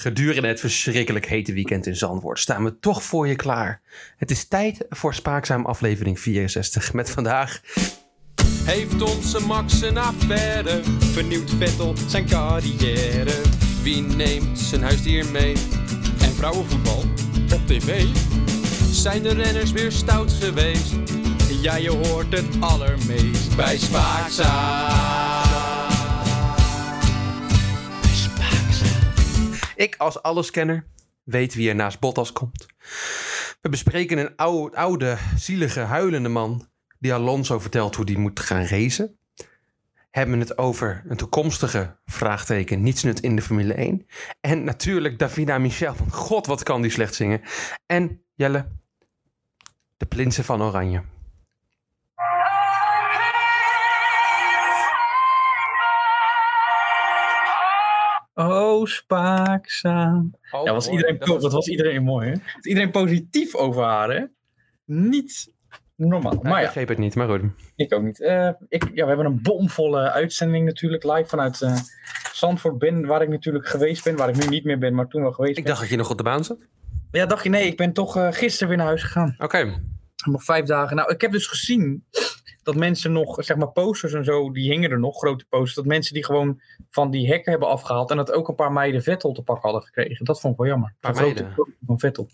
Gedurende het verschrikkelijk hete weekend in Zandvoort staan we toch voor je klaar. Het is tijd voor Spaakzaam aflevering 64 met vandaag... Heeft onze Max een affaire? Vernieuwt Vettel zijn carrière? Wie neemt zijn huisdier mee? En vrouwenvoetbal op tv? Zijn de renners weer stout geweest? Ja, je hoort het allermeest bij Spaakzaam. Ik als alleskenner weet wie er naast Bottas komt. We bespreken een oude, oude, zielige, huilende man die Alonso vertelt hoe die moet gaan racen. Hebben het over een toekomstige vraagteken nietsnut in de Formule 1. En natuurlijk Davina Michel. Want god, wat kan die slecht zingen. En Jelle, de prinsen van Oranje. Oh, spaakzaam. Oh, ja, was iedereen, dat, was... was iedereen mooi, hè? Was iedereen positief over haar, hè? Niet normaal. Nou, maar ik ja, begreep het niet, maar goed. ik ook niet. Eh, ik, ja, we hebben een bomvolle uitzending natuurlijk, live vanuit eh Zandvoort ben, waar ik natuurlijk geweest ben, waar ik nu niet meer ben, maar toen wel geweest Ik ben. dacht dat je nog op de baan zat. Ja, dacht je, nee, ik ben toch eh, gisteren weer naar huis gegaan. Oké. Nog vijf dagen. Nou, ik heb dus gezien dat mensen nog, zeg maar, posters en zo, die hingen er nog, grote posters. Dat mensen die gewoon van die hekken hebben afgehaald. En dat ook een paar meiden Vettel te pakken hadden gekregen. Dat vond ik wel jammer. Paar Zo'n grote meiden? Van Vettel.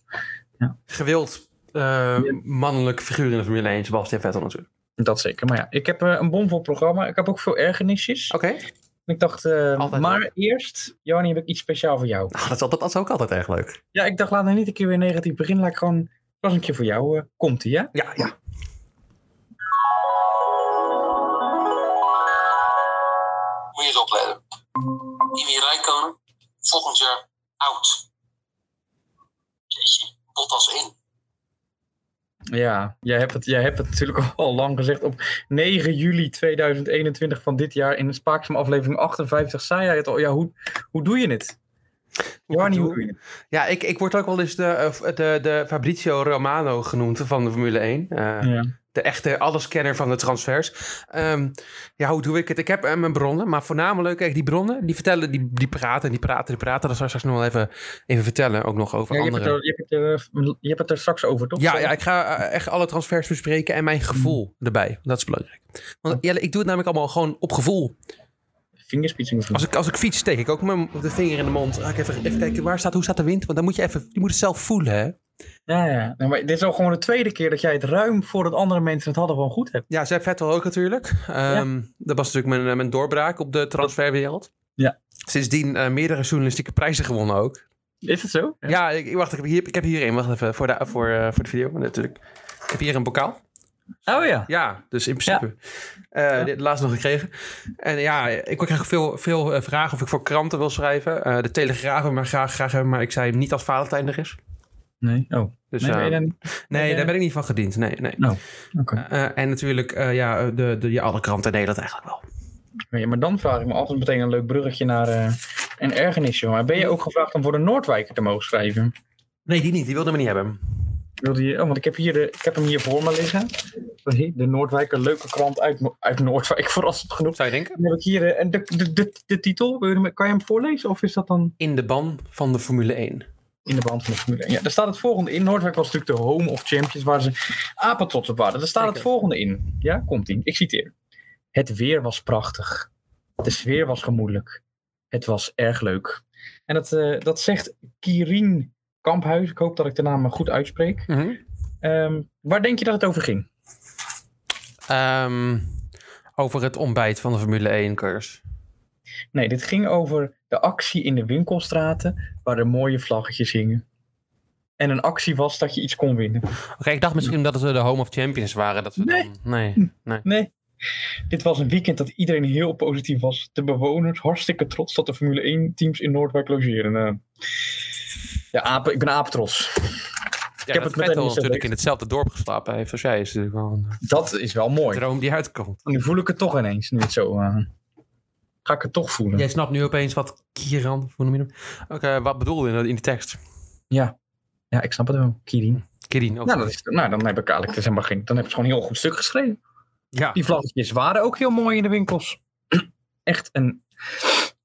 Gewild eh, mannelijk figuur in de Formule 1, Sebastian Vettel natuurlijk. Dat zeker. Maar ja, ik heb eh, een bomvol programma. Ik heb ook veel ergernisjes. Oké. Ik dacht, eh, maar leuk. eerst, Jarnie, heb ik iets speciaal voor jou. Nou, dat, is altijd, dat is ook altijd erg leuk. Ja, ik dacht, laat nou niet een keer weer negatief beginnen. Laat ik gewoon, was een keer voor jou. komt ie, ja? Ja, ja. Moet je eens opletten. Kimi Räikkönen, volgend jaar oud. Jeetje, Bottas in. Ja, jij hebt, het, jij hebt het natuurlijk al lang gezegd. Op 9 juli 2021 van dit jaar in de Spaakzaam aflevering 58 zei jij het al. Ja, hoe, hoe doe je het? Hoe doe je het? Ja, ik, ik word ook wel eens de, eh, de, de Fabrizio Romano genoemd van de Formule 1. Eh, Ja. De echte alleskenner van de transfers. Ehm, ja, hoe doe ik het? Ik heb eh, mijn bronnen, maar voornamelijk, kijk, die bronnen, die vertellen, die, die praten, die praten, die praten. Dat zal ik straks nog wel even, even vertellen, ook nog over Ja, je, hebt andere. het er, je, hebt het er, je hebt het er straks over, toch? Ja, ja, ik ga eh, echt alle transfers bespreken en mijn gevoel erbij. Dat is belangrijk. Want Jelle, ik doe het namelijk allemaal gewoon op gevoel. Als ik, als ik fiets, steek ik ook mijn de vinger in de mond. Ga ik even, even kijken, waar staat, hoe staat de wind? Want dan moet je even, je moet het zelf voelen, hè? Ja, ja. Nee, maar dit is al gewoon de tweede keer dat jij het ruim voordat andere mensen het hadden gewoon goed hebt. Ja, Zep Vettel ook natuurlijk. Ehm, Dat was natuurlijk mijn, mijn doorbraak op de transferwereld. Ja. Sindsdien eh, meerdere journalistieke prijzen gewonnen ook. Is het zo? Ja, ik, wacht, ik heb, hier, ik heb hier een. Wacht even, voor de, voor, eh, voor de video natuurlijk. Ik heb hier een bokaal. Oh ja. Ja, dus in principe. eh dit laatst nog gekregen. En ja, ik krijg veel, veel eh, vragen of ik voor kranten wil schrijven. Eh, de Telegraaf wil me graag, graag hebben, maar ik zei niet als Valentijn er is. Nee. Oh. Dus, nee, eh, je dan nee, je- daar ben ik niet van gediend. Nee, nee. Oh, oké. Eh, en natuurlijk, eh, ja, de, de, ja, alle kranten delen dat eigenlijk wel. Ja, maar dan vraag ik me altijd meteen een leuk bruggetje naar eh, een ergernisje. Maar ben je ook gevraagd om voor de Noordwijker te mogen schrijven? Nee, die niet. Die wilde me niet hebben. Wilde je, oh, want ik heb, hier de, ik heb hem hier voor me liggen. De Noordwijker, leuke krant uit, uit Noordwijk, verrassend genoeg. Zou je denken? Dan heb ik hier eh, en de, de, de, de titel. Wil je hem- Kan je hem voorlezen of is dat dan In de ban van de Formule 1. in de band van de Formule 1? Ja, daar staat het volgende in. Noordwijk was natuurlijk de home of champions waar ze apen trots op waren. Daar staat het volgende in. Ja, komt ie. Ik citeer. Het weer was prachtig. De sfeer was gemoedelijk. Het was erg leuk. En dat, eh, dat zegt Kierien Kamphuis. Ik hoop dat ik de naam goed uitspreek. Ehm, waar denk je dat het over ging? Ehm, over het ontbijt van de Formule 1 cursus. Nee, dit ging over de actie in de winkelstraten waar er mooie vlaggetjes hingen. En een actie was dat je iets kon winnen. Oké, ik dacht misschien dat we de Home of Champions waren. Dat we Nee. Dan, nee, nee. Nee. Dit was een weekend dat iedereen heel positief was. De bewoners hartstikke trots dat de Formule 1 teams in Noordwijk logeren. Eh, ja, apen, ik ben aaptros. Ja, heb het meteen natuurlijk in hetzelfde dorp geslapen heeft als jij. Is natuurlijk wel een Dat is wel mooi. droom die uitkomt. Nu voel ik het toch ineens. Nu het zo. eh, ga ik het toch voelen. Jij snapt nu opeens wat hem? Oké, wat bedoel je in de- in die tekst? Ja. ja, ik snap het wel. Kirin. Kirin ook. Nou, dat is, nou, dan heb ik eigenlijk dus helemaal geen. Dan heb je gewoon een heel goed stuk geschreven. ja. Die vlaggetjes waren ook heel mooi in de winkels. Echt een,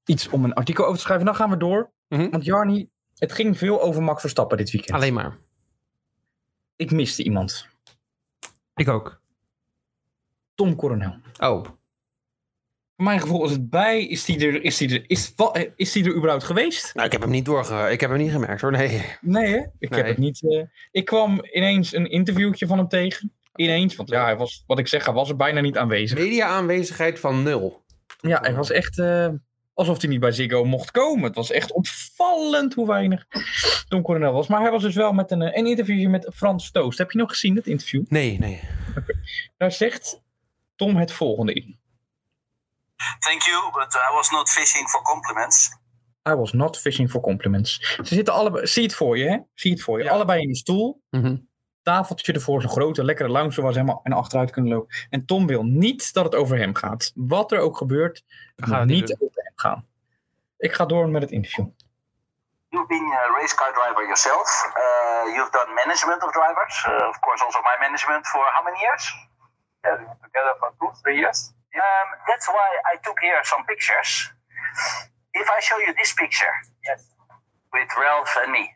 iets om een artikel over te schrijven. Dan gaan we door. Mhm. Want Jarni, Het ging veel over Max Verstappen dit weekend. Alleen maar. Ik miste iemand. Ik ook. Tom Coronel. Oh. Voor mijn gevoel is het bij. Is die er, is die er, is, eh, is die er überhaupt geweest? Nou, ik heb hem niet doorge... Ik heb hem niet gemerkt hoor. Nee. Nee, hè? Ik Nee. heb het niet. eh, ik kwam ineens een interviewtje van hem tegen. Ineens, want ja, hij was, wat ik zeg, hij was er bijna niet aanwezig. Media aanwezigheid van nul. Ja, hij was echt eh, alsof hij niet bij Ziggo mocht komen. Het was echt opvallend hoe weinig Tom Coronel was. Maar hij was dus wel met een, eh, een interviewje met Frans Toost. Heb je nog gezien, het interview? Nee, nee. Daar zegt Tom het volgende in. Thank you, but I was not fishing for compliments. I was not fishing for compliments. Ze zitten allebei, zie het voor je hè? Zie het voor je. Ja. Allebei in die stoel. Mhm. Tafeltje ervoor, zo'n grote, lekkere lounge waar ze helemaal en achteruit kunnen lopen. En Tom wil niet dat het over hem gaat. Wat er ook gebeurt, We gaan moet het niet niet doen. over hem gaan. Ik ga door met het interview. You've been a race car driver yourself. Uh, you've done management of drivers. Uh, of course, also my management for how many years? Yeah, together for two, three years. Um, that's why I took here some pictures. If I show you this picture, yes, with Ralph and me,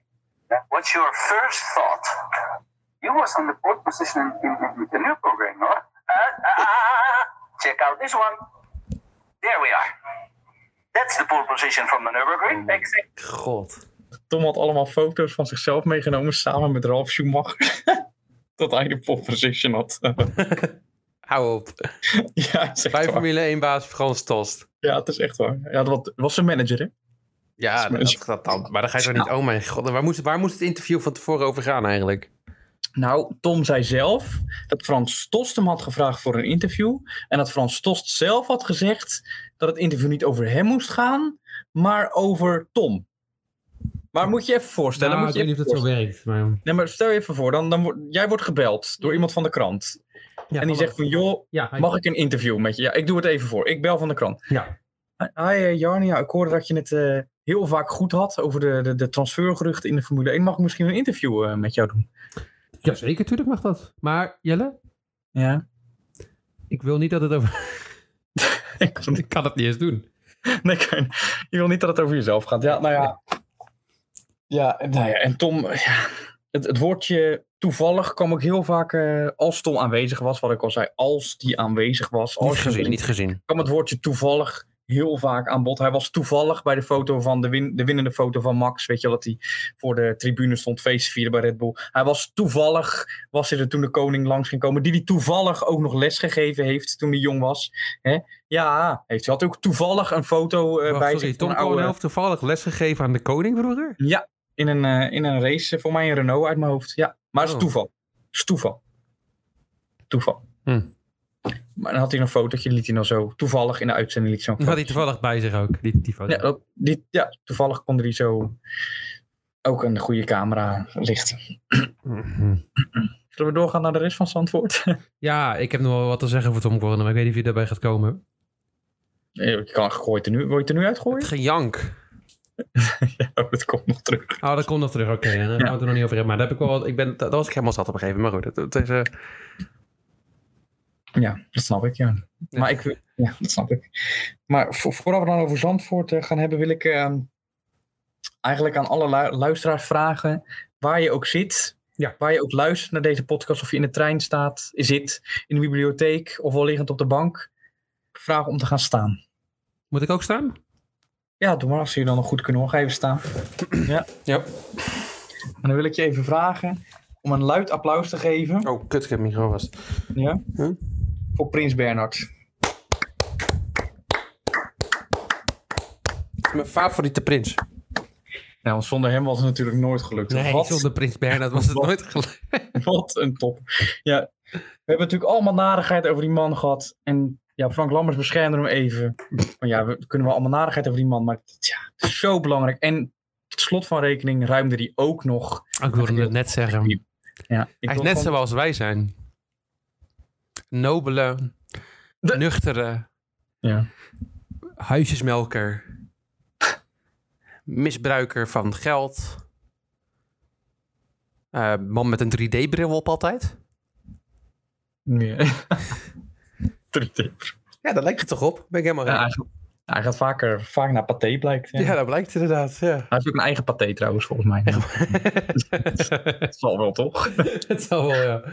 what's your first thought? You was on the pole position in, in, the Nürburgring, no? Uh, uh, check out this one. There we are. That's the pole position from the Nürburgring. Exactly. God. Tom had allemaal foto's van zichzelf meegenomen samen met Ralf Schumacher. Tot hij de pole position had. Hou op. ja, het is echt Bij waar. Formule 1 baas Frans Tost. Ja, het is echt waar. Ja, dat was- was zijn manager, hè? Ja, Dat dat, is- dat, dan. Maar dan ga je toch niet... Oh mijn god. Waar moest, waar moest het interview van tevoren over gaan eigenlijk? Nou, Tom zei zelf dat Frans Stost hem had gevraagd voor een interview. En dat Frans Stost zelf had gezegd dat het interview niet over hem moest gaan, maar over Tom. Maar moet je even voorstellen. Nou, moet ik je weet niet of dat zo werkt. Maar, Nee, maar stel je even voor, dan, dan, wordt- jij wordt gebeld door iemand van de krant. ja, en die zegt van, joh, Ja, mag ik een interview met je? Ja, ik doe het even voor. Ik bel van de krant. Ja. Hi eh, Jarni, ja, ik hoorde dat je het eh, heel vaak goed had over de, de, de transfergeruchten in de Formule 1. Mag ik misschien een interview eh, met jou doen? Jazeker, tuurlijk mag dat. Maar Jelle, Ja. ik wil niet dat het over... ik kan het niet eens doen. Nee, kan- je wil niet dat het over jezelf gaat. Ja, nou ja. Ja, nou ja en Tom, ja, het, het woordje toevallig kwam ook heel vaak eh, als Tom aanwezig was. Wat ik al zei, als die aanwezig was. Als Niet gezien, niet gezien. kwam het woordje toevallig heel vaak aan bod. Hij was toevallig bij de foto van de, win, de winnende foto van Max. Weet je wel, dat hij voor de tribune stond feest vieren bij Red Bull. Hij was toevallig, was hij er toen de koning langs ging komen. Die hij toevallig ook nog les gegeven heeft toen hij jong was. Hè? Ja, heeft hij had ook toevallig een foto eh, Wacht, bij sorry, zich. Tom van een oude- heeft toevallig lesgegeven aan de koning vroeger? Ja, in een, eh, in een race. Voor mij een Renault uit mijn hoofd. Ja, maar het is Oh. toeval. Het is toeval. Toeval. Hm. Maar dan had hij een fotootje, liet hij dan zo toevallig in de uitzending liet zo'n Dat had hij toevallig bij zich ook, die, die foto. Ja, dat, die, ja, toevallig kon hij zo ook een goede camera lichten. Mhm. Zullen we doorgaan naar de rest van Zandvoort? Ja, ik heb nog wel wat te zeggen voor Tom Coronel, maar ik weet niet of je daarbij gaat komen. Nee, je kan gooit er nu, wil je het er nu uitgooien? Het gejank. ja, dat komt nog terug. Oh, dat komt nog terug. Oké, dan gaan we het er nog niet over hebben. Maar daar heb ik wel, wat- ik ben, dat was ik helemaal zat op een gegeven moment. Maar goed, het, het is, eh, Ja, dat snap ik, ja. Maar ik, ja, dat snap ik. Maar vo- voordat we dan over Zandvoort eh, gaan hebben, wil ik eh, eigenlijk aan alle lu- luisteraars vragen, waar je ook zit, Ja. waar je ook luistert naar deze podcast, of je in de trein staat, zit, in de bibliotheek of wel liggend op de bank, vragen om te gaan staan. moet ik ook staan? Ja, doe maar als je dan nog goed kunnen. Ga even staan. Ja. Ja. En dan wil ik je even vragen om een luid applaus te geven Oh, kut, ik heb micro vast. ja, Huh? Voor Prins Bernhard. Mijn favoriete prins. Ja, want zonder hem was het natuurlijk nooit gelukt. Nee, Wat, zonder prins Bernhard was het Wat? nooit gelukt. wat een top. Ja, we hebben natuurlijk allemaal narigheid over die man gehad. En ja, Frank Lammers beschermde hem even. Maar ja, we kunnen wel allemaal narigheid over die man. Maar ja, het is zo belangrijk. En tot slot van rekening ruimde hij ook nog. Ik wilde het net zeggen. Hij Ja, ik is wil net gewoon- zoals wij zijn. Nobele, De- nuchtere, Ja. huisjesmelker, misbruiker van geld, eh, man met een 3D-bril op altijd. Nee. 3D. Ja, dat lijkt het toch op? Ben ik helemaal Ja, raar. Hij gaat vaker, vaak naar Pathé, blijkt. Ja. Ja, dat blijkt inderdaad. Ja. Hij heeft ook een eigen Pathé trouwens, volgens mij. Dat zal wel, toch? Het zal wel, ja.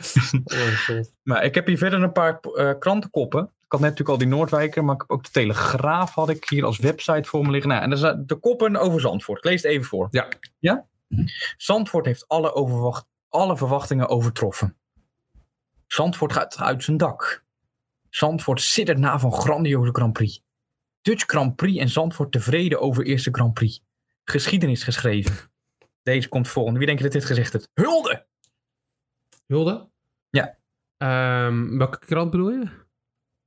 Oh. Maar ik heb hier verder een paar eh, krantenkoppen. Ik had net natuurlijk al die Noordwijker, maar ik heb ook de Telegraaf had ik hier als website voor me liggen. Nou, en dat zijn de koppen over Zandvoort. Ik lees het even voor. Ja. Ja? Zandvoort heeft alle, overwacht, alle verwachtingen overtroffen. Zandvoort gaat uit zijn dak. Zandvoort siddert na van grandioze Grand Prix. Dutch Grand Prix en Zandvoort tevreden over eerste Grand Prix. Geschiedenis geschreven. Deze komt volgende. Wie denk je dat dit gezegd heeft? Hulde! Hulde? Ja. Ehm, welke krant bedoel je?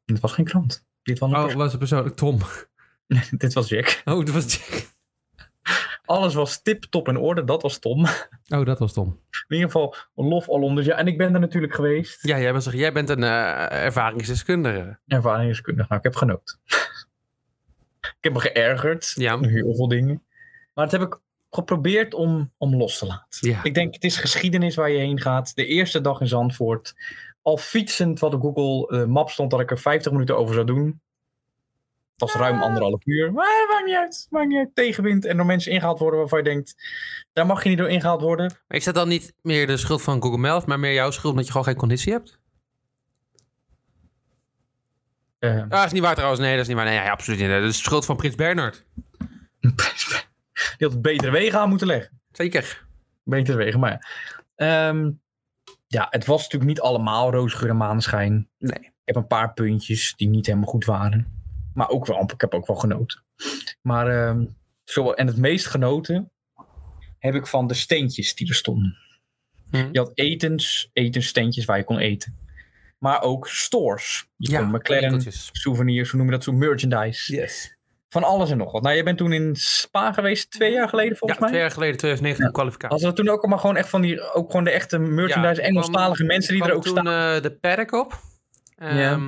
Dit was geen krant. Dit was, een Oh, was het persoonlijk Tom. dit was Jack. Oh, dat was Jack. Alles was tip-top in orde. Dat was Tom. Oh, dat was Tom. In ieder geval lof alom. Dus ja, en ik ben er natuurlijk geweest. Ja, jij, bent, jij bent een eh, ervaringsdeskundige. Ervaringskundig. Nou, ik heb genoten. Ik heb me geërgerd. Ja. Heel veel dingen. Maar dat heb ik geprobeerd om, om los te laten. Ja. Ik denk, het is geschiedenis waar je heen gaat. De eerste dag in Zandvoort. Al fietsend wat op Google eh, Maps stond dat ik er 50 minuten over zou doen. Het was ruim anderhalf uur. Maar maakt niet uit. Maakt niet uit. Tegenwind en door mensen ingehaald worden waarvan je denkt... Daar mag je niet door ingehaald worden. Maar is dat dan niet meer de schuld van Google Maps, maar meer jouw schuld omdat je gewoon geen conditie hebt? Eh, Ah, dat is niet waar trouwens. Nee, dat is niet waar. Nee, ja, absoluut niet. Dat is de schuld van Prins Bernhard. die had betere wegen aan moeten leggen. Zeker. Betere wegen, maar ja. Ehm, ja, het was natuurlijk niet allemaal roosgeur en maneschijn. Nee. Ik heb een paar puntjes die niet helemaal goed waren. Maar ook wel, ik heb ook wel genoten. Maar ehm, zo, en het meest genoten heb ik van de steentjes die er stonden. Hm. Je had etens, etenssteentjes waar je kon eten. Maar ook stores. Je Ja, kon McLaren, winkeltjes. souvenirs, hoe noem je dat zo, merchandise. Yes. Van alles en nog wat. Nou, jij bent toen in Spa geweest, twee jaar geleden Ja, volgens twee mij. jaar geleden, 2019, kwalificatie. Hadden we toen ook allemaal gewoon echt van die, ook gewoon de echte merchandise, Ja, Engelstalige kwam- mensen die er ook staan. toen eh, de paddock op. Ehm, Ja.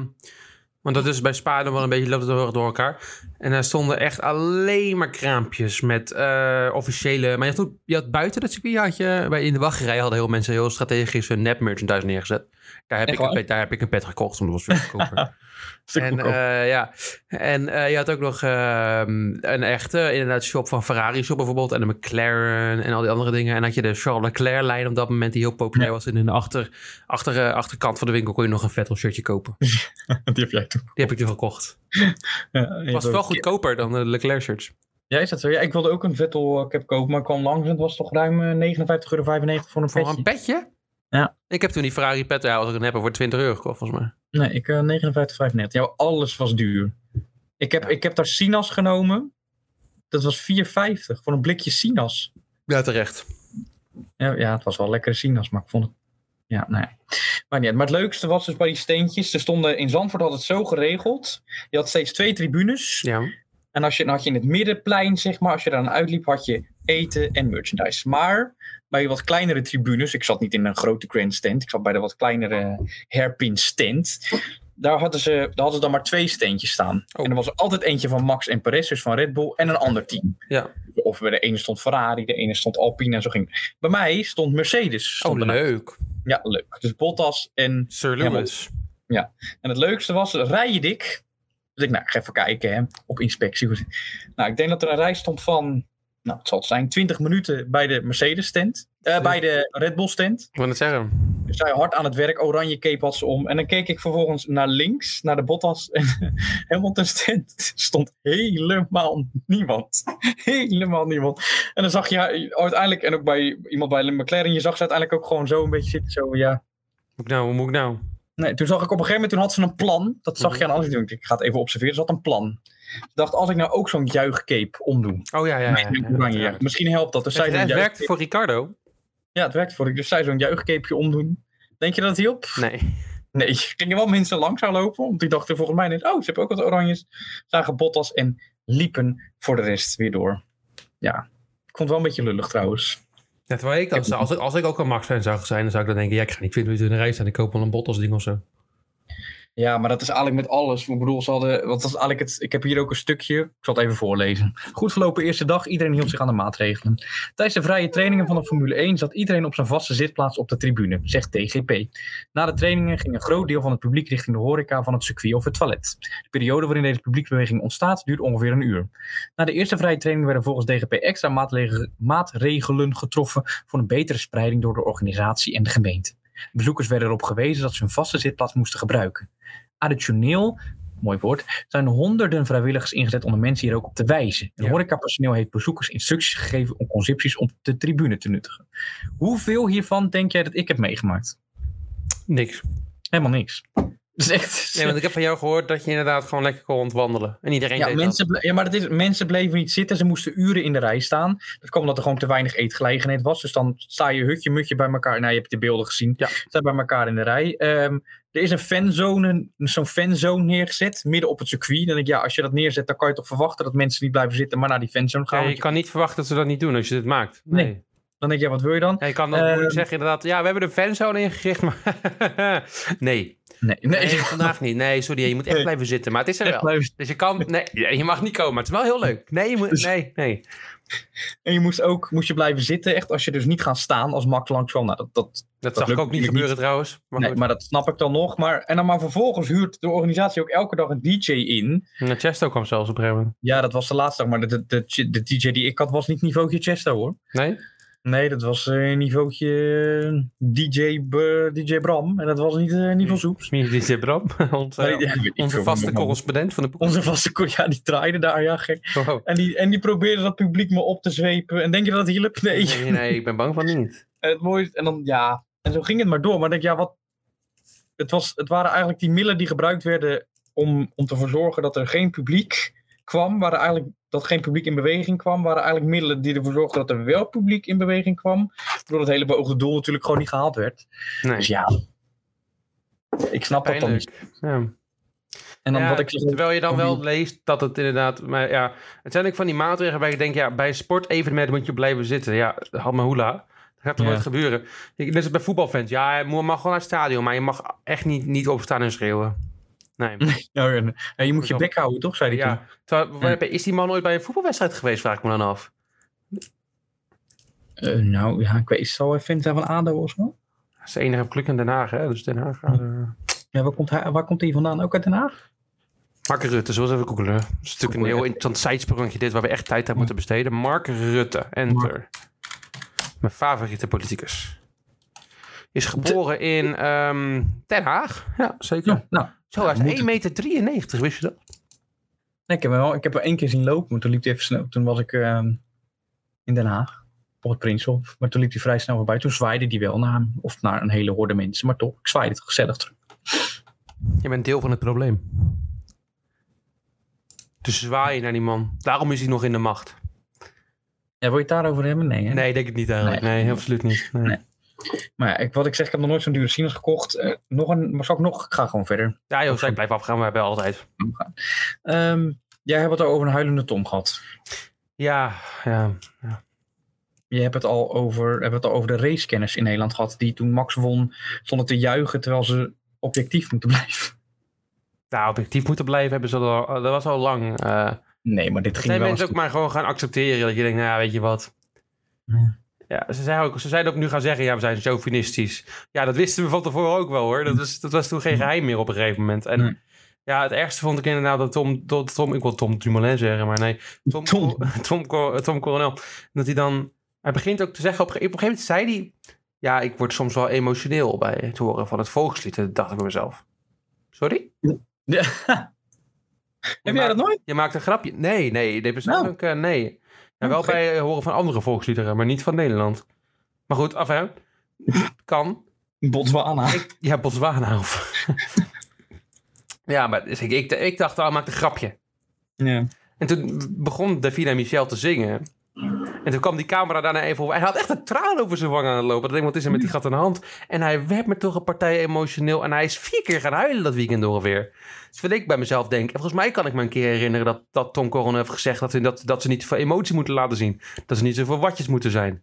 Want dat is bij Spa dan wel een beetje loopt het heel erg door elkaar. En daar stonden echt alleen maar kraampjes met eh, officiële... Maar je had, je had buiten het circuit, had je, bij, in de wachtrij hadden heel mensen heel strategisch hun nep merchandise neergezet. Daar heb, Echt ik een, pet- daar heb ik een pet gekocht, omdat het was veel goedkoper. En, eh, ja. en eh, je had ook nog ehm, een echte inderdaad shop van Ferrari shop bijvoorbeeld. En de McLaren en al die andere dingen. En had je de Charles Leclerc lijn op dat moment die heel populair Ja. was. En in de achter, achter, eh, achterkant van de winkel kon je nog een Vettel shirtje kopen. Die die heb jij toen. heb ik toen gekocht. Ja, Het was wel goedkoper dan de Leclerc shirts. Ja, is dat zo? Ja, ik wilde ook een Vettel cap kopen, maar ik kwam langs en het was toch ruim eh, 59,95 euro voor een Voor vetje. een petje? Ja. Ik heb toen die Ferrari pet, ja, als ik een heb, voor 20 euro gekocht volgens mij. Nee, ik eh 59,95. Ja, alles was duur. Ik heb, Ja. ik heb daar Sinas genomen. Dat was 4,50 voor een blikje Sinas. Ja, terecht. Ja, ja, het was wel lekkere Sinas, maar ik vond het... Ja, nou ja. Maar, niet maar het leukste was dus bij die steentjes. Er stonden in Zandvoort had het zo geregeld. Je had steeds twee tribunes. Ja. En als je, dan had je in het middenplein, zeg maar, als je daar aan uitliep, had je eten en merchandise. Maar bij wat kleinere tribunes, ik zat niet in een grote grandstand, ik zat bij de wat kleinere hairpin stand. Daar hadden, ze, daar hadden ze dan maar twee steentjes staan. Oh. En er was er altijd eentje van Max en Perez, dus van Red Bull, en een ander team. Ja. Of bij de ene stond Ferrari, de ene stond Alpine en zo ging. Bij mij stond Mercedes. Stond Oh, leuk. Ja, leuk. Dus Bottas en Sir. Lewis. en het leukste was, rij je dik? Dus ik, nou, ga even kijken hè, op inspectie. Nou, ik denk dat er een rij stond van, nou, het zal zijn, 20 minuten bij de Mercedes stand. eh, bij de Red Bull stand. Ik wil het zeggen. Dus zij hard aan het werk, oranje cape had ze om. En dan keek ik vervolgens naar links, naar de Bottas en Hamilton stand. Stond helemaal niemand. Helemaal niemand. En dan zag je uiteindelijk, en ook bij iemand bij McLaren, je zag ze uiteindelijk ook gewoon zo een beetje zitten. Zo, ja, Moet ik nou, hoe moet ik nou? Nee, toen zag ik op een gegeven moment, toen had ze een plan. Dat zag je Mhm. aan alles doen. Ik ga het even observeren. Ze had een plan. Ik dacht, als ik nou ook zo'n juichcape omdoe. Oh ja, ja. ja, ja. Misschien helpt dat. Dus zij Het, juich- werkt voor Ricardo. Ja, het werkt voor ik. Dus zij zo'n juichcapeje omdoen. Denk je dat het hielp? Nee. Nee, er gingen wel mensen langs zou lopen. Want die dachten volgens mij net, oh, ze hebben ook wat oranjes. Zagen Bottas en liepen voor de rest weer door. Ja, ik vond het wel een beetje lullig trouwens. Ja, terwijl ik dan, zou- als, ik, als ik ook een Max fan zou zijn, dan zou ik dan denken, ja, ik ga niet 20 minuten in de rij staan. Ik koop wel een Bottas ding of zo. Ja, maar dat is eigenlijk met alles. Ik bedoel, ze hadden, wat was eigenlijk het, ik heb hier ook een stukje. Ik zal het even voorlezen. Goed verlopen eerste dag. Iedereen hield zich aan de maatregelen. Tijdens de vrije trainingen van de Formule 1 zat iedereen op zijn vaste zitplaats op de tribune, zegt TGP. Na de trainingen ging een groot deel van het publiek richting de horeca van het circuit of het toilet. De periode waarin deze publieksbeweging ontstaat duurt ongeveer een uur. Na de eerste vrije training werden volgens DGP extra maatregelen getroffen voor een betere spreiding door de organisatie en de gemeente. Bezoekers werden erop gewezen dat ze hun vaste zitplaats moesten gebruiken. Additioneel, mooi woord, zijn honderden vrijwilligers ingezet om de mensen hier ook op te wijzen. Het Ja. horecapersoneel heeft bezoekers instructies gegeven om concepties op de tribune te nuttigen. Hoeveel hiervan denk jij dat ik heb meegemaakt? Niks. Helemaal niks. Echt... Nee, want ik heb van jou gehoord dat je inderdaad gewoon lekker kon rondwandelen. En iedereen ja, deed mensen, ja, maar dat is, mensen bleven niet zitten. Ze moesten uren in de rij staan. Dat kwam omdat er gewoon te weinig eetgelegenheid was. Dus dan sta je hutje mutje bij elkaar. Nou, je hebt de beelden gezien. Ja. Sta bij elkaar in de rij. Ehm, er is een fanzone, zo'n fanzone neergezet. Midden op het circuit. Dan denk ik, ja, als je dat neerzet, dan kan je toch verwachten dat mensen niet blijven zitten, maar naar die fanzone gaan. Ja, je kan niet verwachten dat ze dat niet doen als je dit maakt. Nee. Nee. Dan denk je, ja, wat wil je dan? Ja, je kan dan Ehm. zeggen inderdaad, ja, we hebben de fanzone ingericht, maar nee. Nee, nee. Nee, vandaag niet. Nee, sorry, je moet echt Nee. blijven zitten. Maar het is er Echt wel. blijven- Dus je kan, nee, je mag niet komen, maar het is wel heel leuk. Nee, je moet, nee, nee. En je moest ook moest je blijven zitten. Echt, als je dus niet gaan staan als Max langs kwam. Nou, dat, dat, Dat, zag ik ook niet gebeuren trouwens. Maar nee, goed. maar dat snap ik dan nog. Maar, en dan maar vervolgens huurt de organisatie ook elke dag een DJ in. En Chesto kwam zelfs op een gegeven moment. Ja, dat was de laatste dag. Maar de, de, de, de DJ die ik had was niet niveautje Chesto hoor. Nee? Nee, dat was eh niveautje eh, DJ, DJ Bram. En dat was niet eh niveau soeps. Dit, Bram? Onze, Nee, ja, vaste correspondent van de boek. Onze vaste ko- ja, die draaide daar, ja gek. Oh. En die, en die probeerde dat publiek me op te zwepen. En denk je dat het hielp? Nee. Nee, nee, ik ben bang van niet. En het mooiste, en dan ja, en zo ging het maar door. Maar ik denk, ja, wat. Het, was, het waren eigenlijk die middelen die gebruikt werden om, om te verzorgen dat er geen publiek kwam. Waren eigenlijk, dat geen publiek in beweging kwam. Waren eigenlijk middelen die ervoor zorgden dat er wel publiek in beweging kwam. Waardoor het hele beoogde doel natuurlijk gewoon niet gehaald werd. Nee. Dus ja. Ik snap dat dan niet. Pijnlijk. Ja. En dan Ja, wat ik zeg. terwijl je dan van wel leest dat het inderdaad... Maar ja, het zijn ook van die maatregelen waar ik denk... Ja, bij een sportevenement moet je blijven zitten. Ja, had maar hoela. Dat gaat toch Ja. nooit gebeuren. Ik- Net als bij voetbalfans. Ja, je mag gewoon naar het stadion. Maar je mag echt niet, niet opstaan en schreeuwen. Nee. En je moet je bek houden, toch? Zei hij toen. Ja. Is die man ooit bij een voetbalwedstrijd geweest? Vraag ik me dan af. Eh, nou, ja, ik weet, is het zo even van ADO of zo? Dat is de enige pluk in Den Haag, hè? Dus Den Haag... Uh... Ja, waar komt hij, waar komt hij vandaan? Ook uit Den Haag? Mark Rutte, eens even googlen. Dat is natuurlijk een heel interessant zijsprongetje dit waar we echt tijd aan moeten besteden. Mark Rutte, enter. Mijn favoriete politicus. Is geboren in ehm, Den Haag. Ja, zeker. Ja, nou, Zo, hij is moet 1,93 meter, 93, wist je dat? Nee, ik heb hem wel, ik heb hem één keer zien lopen, maar toen liep hij even snel. Toen was ik ehm, in Den Haag, op het Prinshof. Maar toen liep hij vrij snel voorbij. Toen zwaaide hij wel naar hem, of naar een hele horde mensen. Maar toch, ik zwaaide het gezellig terug. Je bent deel van het probleem. Dus zwaai je naar die man. Daarom is hij nog in de macht. Ja, wil je het daarover hebben? Nee, hè? Nee, ik denk het niet eigenlijk. Nee, absoluut niet. Nee. Nee. Maar ja, ik, wat ik zeg, ik heb nog nooit zo'n dure sinus gekocht. Eh, nog een, maar zal ik nog? Ik ga gewoon verder. Ja joh, zij blijf afgaan, we hebben altijd. Ehm, jij hebt het al over een huilende Tom gehad. Ja, ja. Je hebt het al over, hebt het al over de racekenners in Nederland gehad. Die toen Max won, stonden te juichen terwijl ze objectief moeten blijven. Nou, objectief moeten blijven hebben ze al, dat was al lang. eh Nee, maar dit ging wel mensen ook maar gewoon gaan accepteren. Dat je denkt, nou ja, weet je wat. Ja. Ja, ze ook, ze zijn ook nu gaan zeggen, ja, we zijn chauvinistisch. Ja, dat wisten we van tevoren ook wel hoor. Dat was, dat was toen geen geheim meer op een gegeven moment. En Nee. ja, het ergste vond ik inderdaad dat Tom, dat Tom ik wil Tom Dumoulin zeggen, maar nee. Tom, Tom. Tom, Tom, Tom Coronel. Dat hij dan, hij begint ook te zeggen, op, een ge- op een gegeven moment zei hij, ja, ik word soms wel emotioneel bij het horen van het volkslied. Dat dacht ik bij mezelf. Sorry? Ja. Je Heb jij dat nooit? Je maakt een grapje. Nee, nee, dit persoonlijk eh, nee. Ja, wel bij eh, horen van andere volksliederen, maar niet van Nederland. Maar goed, af hè. Kan. Botswana. Ik, ja, Botswana of... ja, maar dus ik, ik, ik dacht, oh, maak een grapje. Ja. En toen begon Davina Michel te zingen. En toen kwam die camera daarna even over. Hij had echt een traan over zijn wang aan het lopen. Dat denk ik, wat is er met die gat in de hand? En hij werd me toch een partij emotioneel. En hij is vier keer gaan huilen dat weekend ongeveer. Dus wat ik bij mezelf denk. En volgens mij kan ik me een keer herinneren dat, dat Tom Coronel heeft gezegd... Dat, dat, dat ze niet veel emotie moeten laten zien. Dat ze niet zoveel watjes moeten zijn.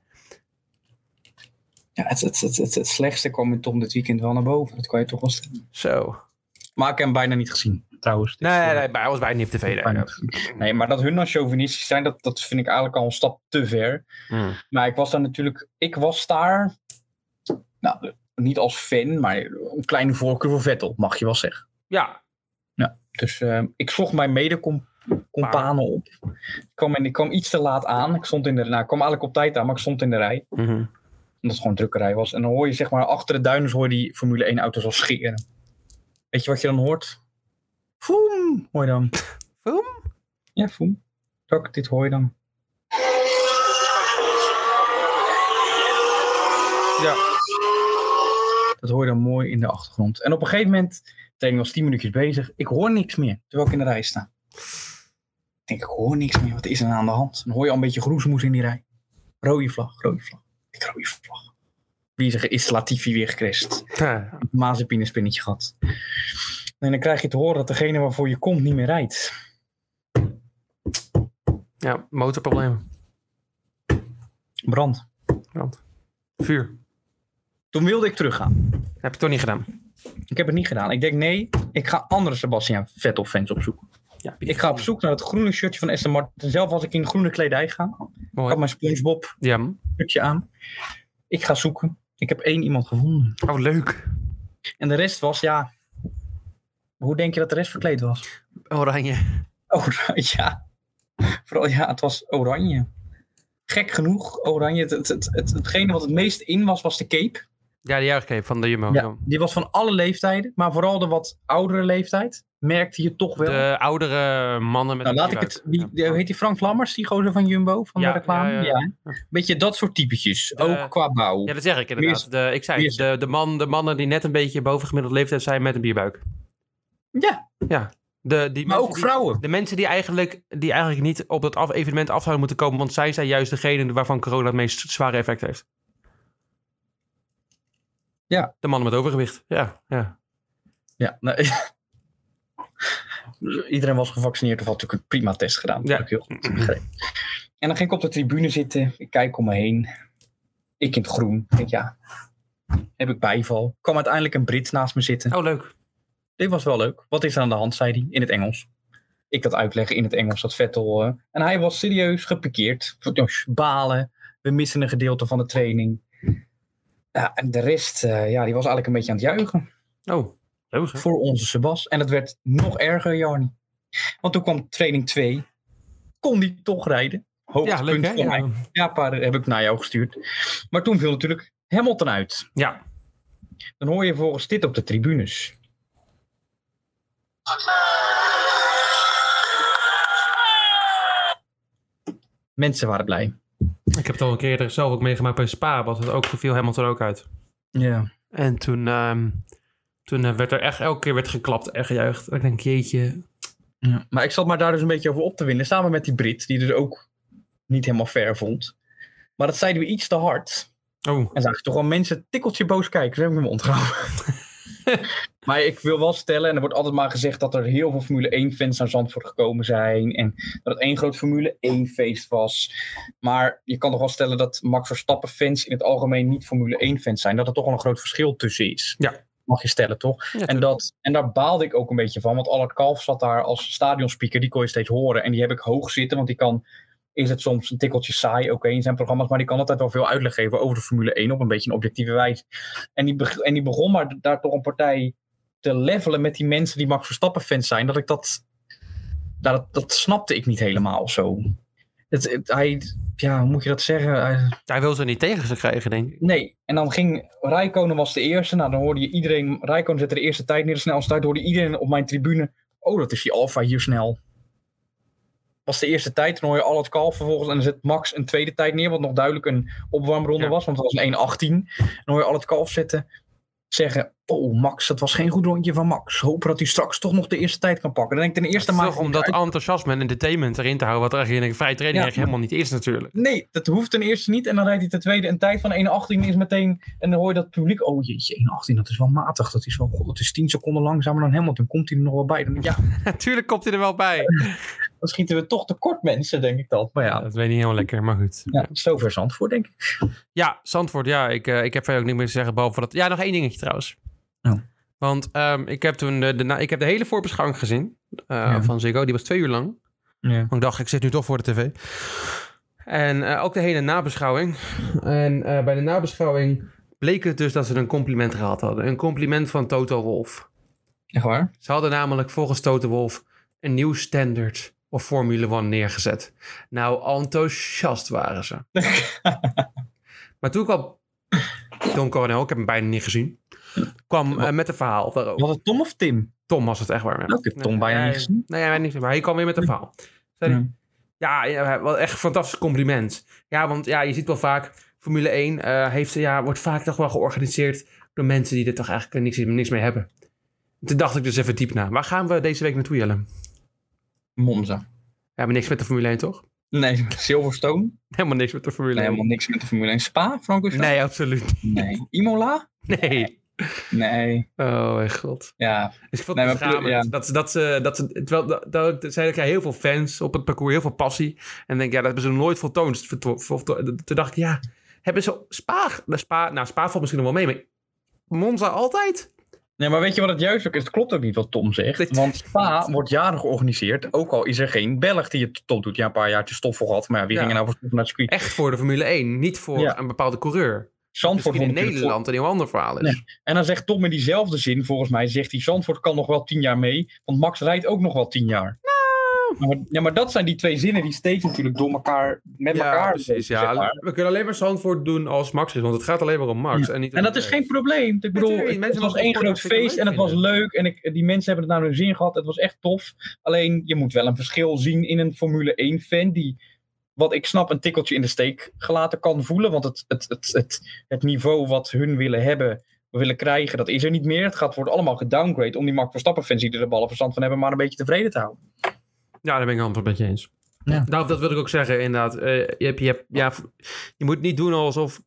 Ja, het, het, het, het, het slechtste kwam met Tom dit weekend wel naar boven. Dat kan je toch wel stellen. Zo. Maar ik heb hem bijna niet gezien, trouwens. Is, Nee, eh, nee, bij was bijna niet op tv. Nee, maar dat hun dan chauvinistisch zijn, dat, dat vind ik eigenlijk al een stap te ver. Hmm. Maar ik was daar natuurlijk, ik was daar, nou, niet als fan, maar een kleine voorkeur voor Vettel, mag je wel zeggen. Ja, Dus eh, ik zocht mijn mede-companen op. Ik kwam, en ik kwam iets te laat aan. Ik stond in de, nou, ik kwam eigenlijk op tijd aan, maar ik stond in de rij. Mhm. Omdat het gewoon een drukke rij was. En dan hoor je zeg maar achter de duinen hoor je die Formule 1 auto's al scheren. Weet je wat je dan hoort? Foem, hoor je dan. Foem? Ja, foem. Dat, dit hoor je dan. Ja. Dat hoor je dan mooi in de achtergrond. En op een gegeven moment, de training was 10 minuutjes bezig. Ik hoor niks meer, terwijl ik in de rij sta. Ik denk, ik hoor niks meer. Wat is er aan de hand? Dan hoor je al een beetje groesmoes in die rij. Rode vlag, rode vlag. Ik rode vlag. Wie zegt, is Latifi weer gecrashed? Ja. Mazepin spinnetje gehad. En dan krijg je te horen dat degene waarvoor je komt niet meer rijdt. ja, motorproblemen. Brand. Vuur. Toen wilde ik teruggaan. Heb je toch niet gedaan? Ik heb het niet gedaan. Ik denk, nee, ik ga andere Sebastian Vettel fans opzoeken. Ja, Ik ga op zoek naar het groene shirtje van Aston Martin. Zelf als ik in groene kledij ga. Ik had Mooi. mijn Spongebob Ja. shirtje aan. Ik ga zoeken. Ik heb één iemand gevonden. Oh, leuk. En de rest was, ja... Hoe denk je dat de rest verkleed was? Oranje. Oranje, ja. Vooral, ja, het was oranje. Gek genoeg, oranje. Het, het, het, het- hetgene wat het meest in was, was de cape. Ja, de juichcape van de Jumbo. Ja, die was van alle leeftijden. Maar vooral de wat oudere leeftijd merkte je toch wel. De oudere mannen met nou, laat ik het. Die, hoe heet die Frank Lammers, die gozer van Jumbo, van Ja, de reclame? ja. Beetje dat soort typetjes. De- ook qua bouw. Ja, dat zeg ik inderdaad. De, ik zei Wie de, de, man, de mannen die net een beetje boven gemiddelde leeftijd zijn met een bierbuik. Ja, Ja. De, die maar ook die- vrouwen. De mensen die eigenlijk, die eigenlijk niet op dat af, evenement af zouden moeten komen, want zij zijn juist degene waarvan corona het meest zware effect heeft. Ja. De mannen met overgewicht. Ja, ja. Ja, nou, Iedereen was gevaccineerd of had natuurlijk een prima test gedaan. Ja. heel goed. En dan ging ik op de tribune zitten. Ik kijk om me heen. Ik in het groen. Ik denk, ja, heb ik bijval. kwam uiteindelijk een Brit naast me zitten. Oh, leuk. Dit was wel leuk. Wat is er aan de hand, zei hij, in het Engels. Ik dat uitleggen in het Engels, dat Vettel. eh, en hij was serieus gepikeerd. Balen. We missen een gedeelte van de training. Ja, en de rest, eh, ja, die was eigenlijk een beetje aan het juichen Oh, leuk. hè? voor onze Sebas. En het werd nog erger, Jarni. Want toen kwam training 2. Kon die toch rijden? Ja, Hoogtepunt leuk hè? voor mij. Ja. Ja, paar heb ik naar jou gestuurd. Maar toen viel natuurlijk Hamilton uit. ja. Dan hoor je volgens dit op de tribunes. Mensen waren blij. Ik heb het al een keer er zelf ook meegemaakt bij Spa, was het ook, viel Hamilton ook uit. Ja. En toen, ehm, toen eh, werd er echt elke keer werd geklapt en gejuicht. En ik denk, jeetje. Ja, maar ik zat maar daar dus een beetje over op te winnen. Samen met die Brit, die dus ook niet helemaal fair vond. Maar dat zeiden we iets te hard. Oh, En zag je toch wel mensen tikkeltje boos kijken. Ze hebben me onthouden. maar ik wil wel stellen, en er wordt altijd maar gezegd dat er heel veel Formule 1-fans naar Zandvoort gekomen zijn. En dat het één groot Formule 1-feest was. Maar je kan toch wel stellen dat Max Verstappen-fans in het algemeen niet Formule 1-fans zijn. Dat er toch wel een groot verschil tussen is. Ja. Mag je stellen, toch? ja, En, dat, en daar baalde ik ook een beetje van. Want Allard Kalf zat daar als stadionspeaker. Die kon je steeds horen. En die heb ik hoog zitten. Want die kan... Is het soms een tikkeltje saai, oké, in zijn programma's. Maar die kan altijd wel veel uitleg geven over de Formule 1 op een beetje een objectieve wijze. En die, en die begon maar daar toch een partij te levelen met die mensen die Max Verstappen fans zijn. Dat ik dat... nou, dat, dat snapte ik niet helemaal of zo. Het, het- hij, ja, hoe moet je dat zeggen? Hij- hij wil ze niet tegen ze krijgen, denk ik. Nee, en dan ging Rijkonen was de eerste. Nou, dan hoorde je iedereen. Rijkonen zette de eerste tijd neer, de snelste tijd. Hoorde iedereen op mijn tribune. Oh, dat is die Alfa hier snel. Was de eerste tijd. Dan hoor je al het kalf vervolgens. En dan zet Max een tweede tijd neer. Wat nog duidelijk een opwarmronde Ja. was. Want het was een 1.18. Dan hoor je al het kalf zetten. Zeggen. Oh, Max, dat was geen goed rondje van Max. Hopen dat hij straks toch nog de eerste tijd kan pakken. Dan denk ik ten eerste maar. om dat enthousiasme en entertainment erin te houden, wat er eigenlijk in een vrije training Ja. helemaal niet is natuurlijk. Nee, dat hoeft ten eerste niet. En dan rijdt hij ten tweede een tijd van 1.18 is meteen... En dan hoor je dat publiek... Oh jeetje, 1.18, dat is wel matig. Dat is wel... God, dat is 10 seconden langzamer dan Hamilton. Komt hij er nog wel bij? Dan, ja, Natuurlijk komt hij er wel bij. dan schieten we toch tekort mensen, denk ik dat. Maar Ja, ja, dat weet ik niet helemaal lekker, maar goed. ja zover Zandvoort, denk ik. Ja, Zandvoort, ja, ik, eh, ik heb verder ook niet meer te zeggen, behalve dat... Ja, nog één dingetje trouwens. Oh. Want ehm, ik, heb toen de, ik heb de hele voorbeschouwing gezien eh, Ja. van Ziggo. Die was twee uur lang. Ja. Want ik dacht, ik zit nu toch voor de tv. En eh, ook de hele nabeschouwing. En eh, bij de nabeschouwing bleek het dus dat ze een compliment gehad hadden. Een compliment van Toto Wolff. Echt waar? Ze hadden namelijk volgens Toto Wolff een nieuw standaard of Formule 1 neergezet. Nou, enthousiast waren ze. maar toen kwam Don Coronel, ik heb hem bijna niet gezien, kwam eh, met een verhaal daarover. Was het Tom of Tim? Tom was het echt waar. Ik heb Tom bijna Nee, niet gezien. Nee, hij niet maar hij kwam weer met een verhaal. Zei hij, ja, ja, wel echt een fantastisch compliment. Ja, want ja, je ziet wel vaak, Formule 1 eh, heeft, ja, wordt vaak toch wel georganiseerd door mensen die er toch eigenlijk niks, niks mee hebben. Toen dacht ik dus even diep na. Waar gaan we deze week naartoe, Jelle? Monza. We hebben niks met de Formule 1, toch? Nee, Silverstone. Helemaal niks met de Formule Nee, 1. helemaal niks met de Formule 1. Spa, Franco? Nee, absoluut niet. Nee. Imola? Nee. Nee. Oh, mijn god. Ja. Dus ik vond Nee, het maar beschamend. ja. Dat, ze- dat ze, dat ze, terwijl, dat, dat, dat zei ik, ja, heel veel fans op het parcours, heel veel passie. En denk ja, dat hebben ze nooit voltoond. Verto- Toen dacht ik, ja, hebben ze Spa, de Spa, nou, Spa valt misschien nog wel mee, maar Monza altijd? Nee, maar weet je wat het juist ook is? Het klopt ook niet wat Tom zegt. Want Spa wordt jaren georganiseerd. Ook al is er geen Belg die het top doet. Ja, een paar jaartjes stoffel gehad. Maar ja, wie Ja. ging er nou voor naar het circuit? Echt voor de Formule 1, niet voor Ja. een bepaalde coureur. Zandvoort in Nederland een heel ander verhaal is. Nee. En dan zegt Tom in diezelfde zin, volgens mij, zegt hij... Zandvoort kan nog wel tien jaar mee. Want Max rijdt ook nog wel tien jaar. Nou. Maar, ja, maar dat zijn die twee zinnen die steeds natuurlijk door elkaar... Met Ja, elkaar precies. zeg Ja. maar. We kunnen alleen maar Zandvoort doen als Max is, want het gaat alleen maar om Max. En, niet En dat is geen probleem. Ik bedoel, het, mensen was één groot feest en het was leuk. En ik, die mensen hebben het naar hun zin gehad. Het was echt tof. Alleen, je moet wel een verschil zien in een Formule 1-fan die, wat ik snap, een tikkeltje in de steek gelaten kan voelen. Want het, het, het, het, het niveau wat hun willen hebben, willen krijgen, dat is er niet meer. Het gaat worden allemaal gedowngrade om die Max Verstappen-fans die er de ballen verstand van hebben, maar een beetje tevreden te houden. Ja, daar ben ik het met je eens. Ja. Nou, dat wil ik ook zeggen, inderdaad. Eh, je, hebt, je, hebt, ja, je moet niet doen alsof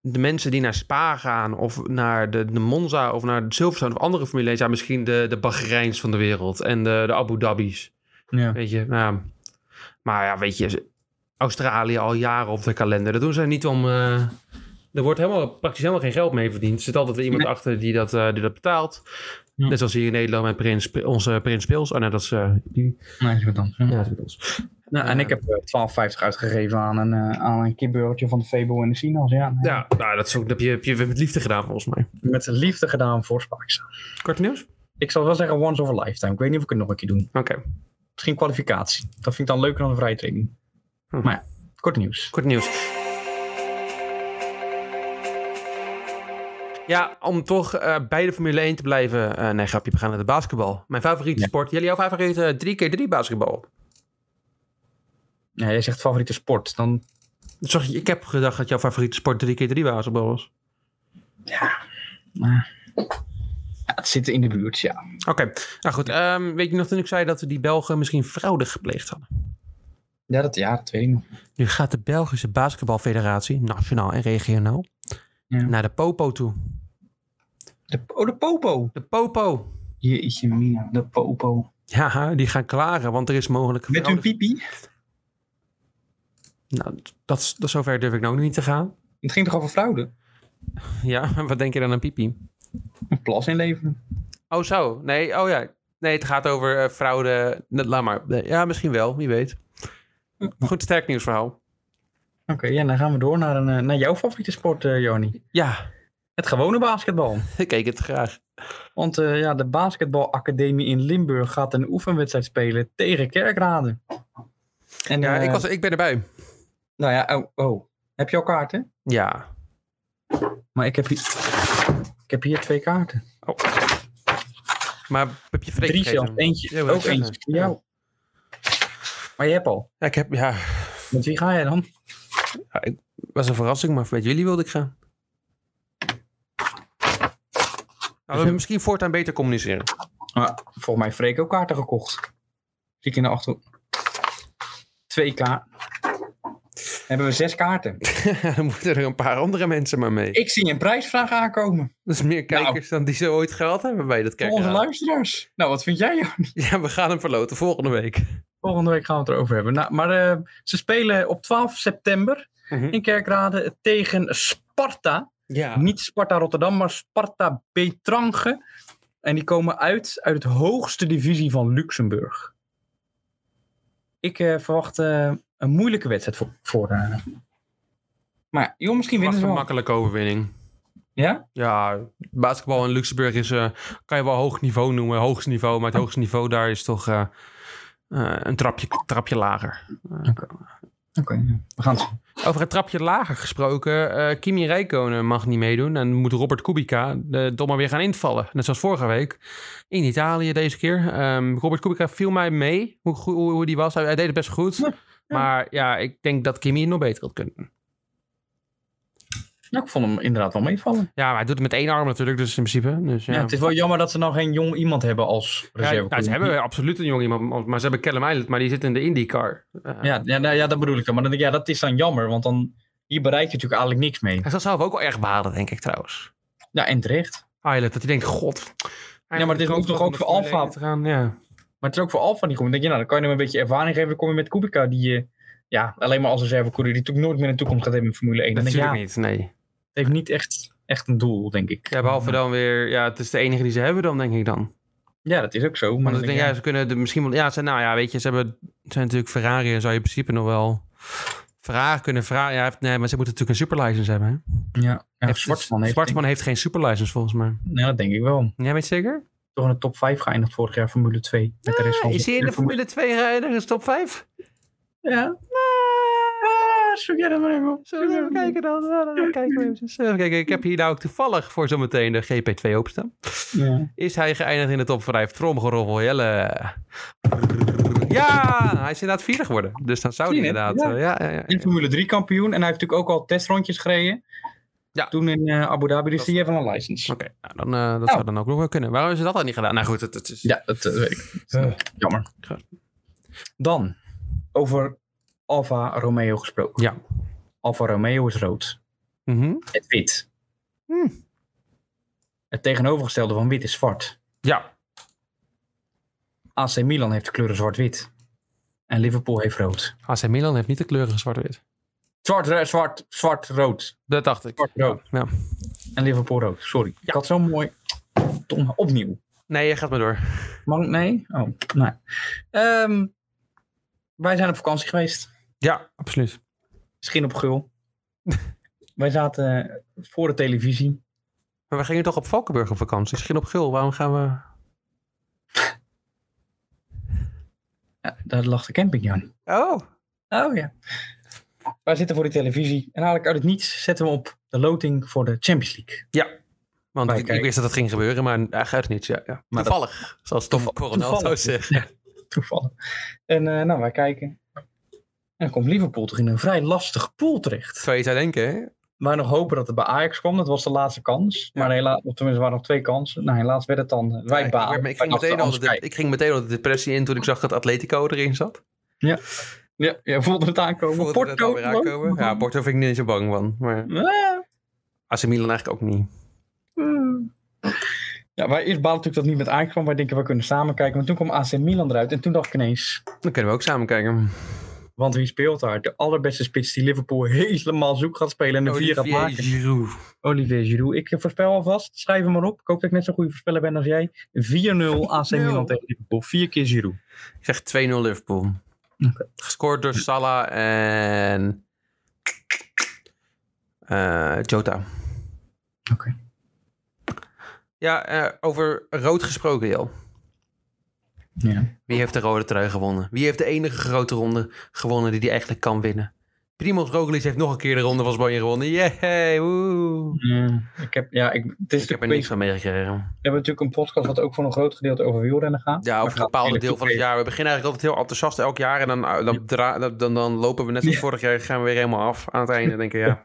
de mensen die naar Spa gaan... of naar de, de Monza of naar de Silverstone of andere Formule 1... zijn misschien de, de Bahreins van de wereld en de, de Abu Dhabi's. Ja. Weet je, nou, maar ja, weet je... Australië al jaren op de kalender. Dat doen ze niet om... eh, er wordt helemaal, praktisch helemaal geen geld mee verdiend. Er zit altijd weer iemand Nee. achter die dat, eh, die dat betaalt. Ja. Net zoals hier in Nederland met Prins, onze Prins Pils. Oh nee, dat is eh, die... Nee, is wat dan. Ja, dat is met ons. Nou, en ik heb eh, 12,50 uitgegeven aan een, eh, aan een kipburgertje van de Febo en de Sinaas. Ja, nee. Ja, nou, dat, is ook, dat heb, je, heb je met liefde gedaan volgens mij. Met liefde gedaan voor Sparks. Kort nieuws? Ik zal wel zeggen once of a lifetime. Ik weet niet of ik het nog een keer doe. Oké, Misschien kwalificatie. Dat vind ik dan leuker dan een vrije training. Hm. Maar ja, kort nieuws. kort nieuws. Ja, om toch eh, bij de Formule 1 te blijven. eh, nee, grapje, we gaan naar de basketbal. Mijn favoriete Ja. sport. Jullie jouw favoriete 3x3 basketbal? Ja, jij zegt favoriete sport. Dan, Sorry, ik heb gedacht dat jouw favoriete sport 3x3 basketbal was. ja, het zit in de buurt, ja. Oké, nou goed. ehm, weet je nog toen ik zei dat die Belgen misschien fraude gepleegd hadden? Ja, dat, ja, dat weet ik nog. Nu gaat de Belgische basketbalfederatie, nationaal en regionaal, Ja. naar de Popo toe. De, oh, de popo. De Popo. Jeetje mina, de popo. Ja, die gaan klagen, want er is mogelijk Met hun pipi? Nou, dat, dat zover durf ik nou niet te gaan. Het ging toch over fraude? Ja, wat denk je dan aan pipi? Een plas inleveren. Oh zo, nee, oh ja. Nee, het gaat over eh, fraude. Laat maar. Ja, misschien wel, wie weet. Goed, sterk nieuwsverhaal. Oké, ja, dan gaan we door naar, een, eh, naar jouw favoriete sport, eh Joni. Ja, Het gewone basketbal. ik keek het graag. Want eh, ja, de basketbalacademie in Limburg gaat een oefenwedstrijd spelen tegen Kerkrade. En, Ja, eh, ik, was, ik ben erbij. Nou ja, oh, oh. Heb je al kaarten? Ja. Maar ik heb hier, ik heb hier twee kaarten. Maar heb je Freek Drie zelfs. Eentje. Ook zeggen. eentje voor jou. Maar je hebt al. Ja, ik heb, ja, Met wie ga jij dan? was een verrassing, maar met jullie wilde ik gaan. Nou, we misschien voortaan beter communiceren. Volgens mij heeft Freek ook kaarten gekocht. Zie ik in de achter. Twee kaarten. Hebben we zes kaarten. Dan moeten er een paar andere mensen maar mee. Ik zie een prijsvraag aankomen. Dat is meer kijkers dan die ze ooit gehad hebben bij dat Voor onze luisteraars. Nou, wat vind jij, Jan? Ja, we gaan hem verloten volgende week. Volgende week gaan we het erover hebben. Nou, maar eh, ze spelen op 12 september Mhm. in Kerkrade tegen Sparta. Ja. Niet Sparta Rotterdam, maar Sparta Betrange. En die komen uit uit het hoogste divisie van Luxemburg. Ik eh, verwacht eh, een moeilijke wedstrijd voor. voor eh. Maar joh, misschien winnen ze een wel. makkelijke overwinning. Ja? Ja, basketbal in Luxemburg is, eh, kan je wel hoog niveau noemen. Hoogste niveau, maar het hoogste niveau daar is toch eh, eh, een trapje, trapje lager. Oké, we gaan het. Over het trapje lager gesproken. eh, Kimi Räikkönen mag niet meedoen. En moet Robert Kubica de dommer weer gaan invallen. Net zoals vorige week. In Italië deze keer. Ehm, Robert Kubica viel mij mee. Hoe, hoe, hoe die was. Hij, hij deed het best goed. Maar ja, ik denk dat Kimi het nog beter had kunnen. Nou, ik vond hem inderdaad wel meevallen. Ja, maar hij doet het met één arm natuurlijk. Dus in principe. Dus, ja. Ja. het is wel jammer dat ze nou geen jong iemand hebben als Ja, reserve. ja, ze hebben absoluut een jong iemand. Maar ze hebben Callum Island. Maar die zit in de IndyCar. Eh, Ja, ja, nou, ja, dat bedoel ik dan. Maar dan denk ik, ja, dat is dan jammer, want dan hier bereik je natuurlijk eigenlijk niks mee. Hij zal zelf ook wel erg balen, denk ik trouwens. Ja, en terecht. Island, dat hij denkt, god. Ja, maar het is ook toch ook voor Alfa. Te gaan, ja. Maar het is ook voor Alfa niet goed. Dan denk je, nou, dan kan je hem een beetje ervaring geven. Dan kom je met Kubica, die je ja, alleen maar als reservecoureur, die natuurlijk nooit meer een toekomst gaat hebben in Formule 1. Dan denk je, ja, Natuurlijk het niet, nee. Heeft niet echt, echt een doel, denk ik. Ja, behalve dan weer, ja, het is de enige die ze hebben dan, denk ik dan. Ja, dat is ook zo. Maar Want dan ik denk, denk ja, ze kunnen er misschien wel, ja, ze, nou ja, weet je, ze hebben, ze zijn natuurlijk Ferrari en zou je in principe nog wel vragen kunnen vragen. Ja, nee, maar ze moeten natuurlijk een superlicense hebben, hè? ja, ja, Heeft- Zwartsman heeft, Zwartsman heeft geen superlicense volgens mij. Ja, dat denk ik wel. Jij weet zeker? Toch in de top 5 geëindigd vorig jaar Formule 2. Met de rest van is hij in de Formule 2 rijden? Is top 5? Ja. Zoek jij dat maar even op. Zullen we even kijken dan? Ja, dan kijken we even. Even kijken. Ik heb hier nou ook toevallig voor zometeen de GP2 openstaan. Ja. Is hij geëindigd in de top 5? Tromgeroffel, Jelle. Ja, hij is inderdaad vierde geworden. Dus dan zou hij inderdaad... ja. eh, Ja, ja, ja. In Formule 3 kampioen. En hij heeft natuurlijk ook al testrondjes gereden. Ja. Toen in eh, Abu Dhabi. Dus die heeft wel een license. Oké, nou, dan, eh, dat zou dan ook nog wel kunnen. Waarom is dat dan niet gedaan? Nou goed, het, het is... Ja, dat weet ik. Jammer. Goed. Dan, over Alfa Romeo gesproken. Ja. Alfa Romeo is rood. Mhm. Het wit. Hmm. Het tegenovergestelde van wit is zwart. Ja, AC Milan heeft de kleuren zwart-wit. En Liverpool heeft rood. AC Milan heeft niet de kleuren zwart-wit. Zwart, eh, zwart, zwart, rood. Dat dacht ik. Zwart, rood. Ja. En Liverpool rood. Sorry. Ik had zo mooi. Tom, opnieuw. Nee, je gaat maar door. Mag ik? Nee? Oh, nee. Ehm, wij zijn op vakantie geweest. Ja, absoluut. Misschien op gul. wij zaten voor de televisie. Maar we gingen toch op Valkenburg op vakantie? Misschien op Gul. Waarom gaan we... Ja, daar lag de camping, Jan. Oh, Oh ja. Wij zitten voor de televisie. En eigenlijk uit het niets zetten we op de loting voor de Champions League. want Wij ik, wist dat het ging gebeuren, maar eigenlijk uit niets. Ja, ja. Maar dat- Toevallig, zoals Tom Coronel zou toevallig. zeggen. Toevallig. En eh, nou, wij kijken. En dan komt Liverpool toch in een vrij lastige pool terecht. Zou je zou denken, hè? Wij nog hopen dat het bij Ajax kwam. Dat was de laatste kans. Maar helaas, of tenminste, er waren nog twee kansen. Nou, helaas werd het dan. eh, Wij ik, balen. ik, ging meteen al de, ik ging meteen al de depressie in toen ik zag dat Atletico erin zat. Ja, je voelde het aankomen. Voelde het Porto. alweer aankomen. Ja, Porto vind ik niet zo bang van. Maar AC Milan eigenlijk ook niet. Ja, wij eerst baalden natuurlijk dat het niet met Ajax kwam. Wij denken, we kunnen samen kijken. Maar toen kwam AC Milan eruit. En toen dacht ik ineens, Dan kunnen we ook samen kijken. Want wie speelt daar? De allerbeste spits die Liverpool helemaal zoek gaat spelen. En de vier gaat Olivier maken. Giroud. Olivier Giroud. Ik voorspel alvast. Schrijf hem maar op. Ik hoop dat ik net zo'n goede voorspeller ben als jij. 4-0 AC Milan tegen Liverpool. Vier keer Giroud. Ik zeg 2-0 Liverpool. Gescoord door Salah en eh, Jota. Oké. Ja, eh, over rood gesproken, joh. Ja. Wie heeft de rode trui gewonnen? Wie heeft de enige grote ronde gewonnen die hij eigenlijk kan winnen? Primoz Roglic heeft nog een keer de ronde van Spanje gewonnen. Yay! woe. Ja, ik heb, ja, ik, het is Ik heb er niks van meegekregen. We hebben natuurlijk een podcast wat ook voor een groot gedeelte over wielrennen gaat. Ja, over een eigenlijk deel van het jaar. We beginnen eigenlijk altijd heel enthousiast elk jaar. En dan, uh, dan, dra- dan, dan, dan lopen we net als Ja. vorig jaar. Gaan we weer helemaal af aan het einde. En denken, ja,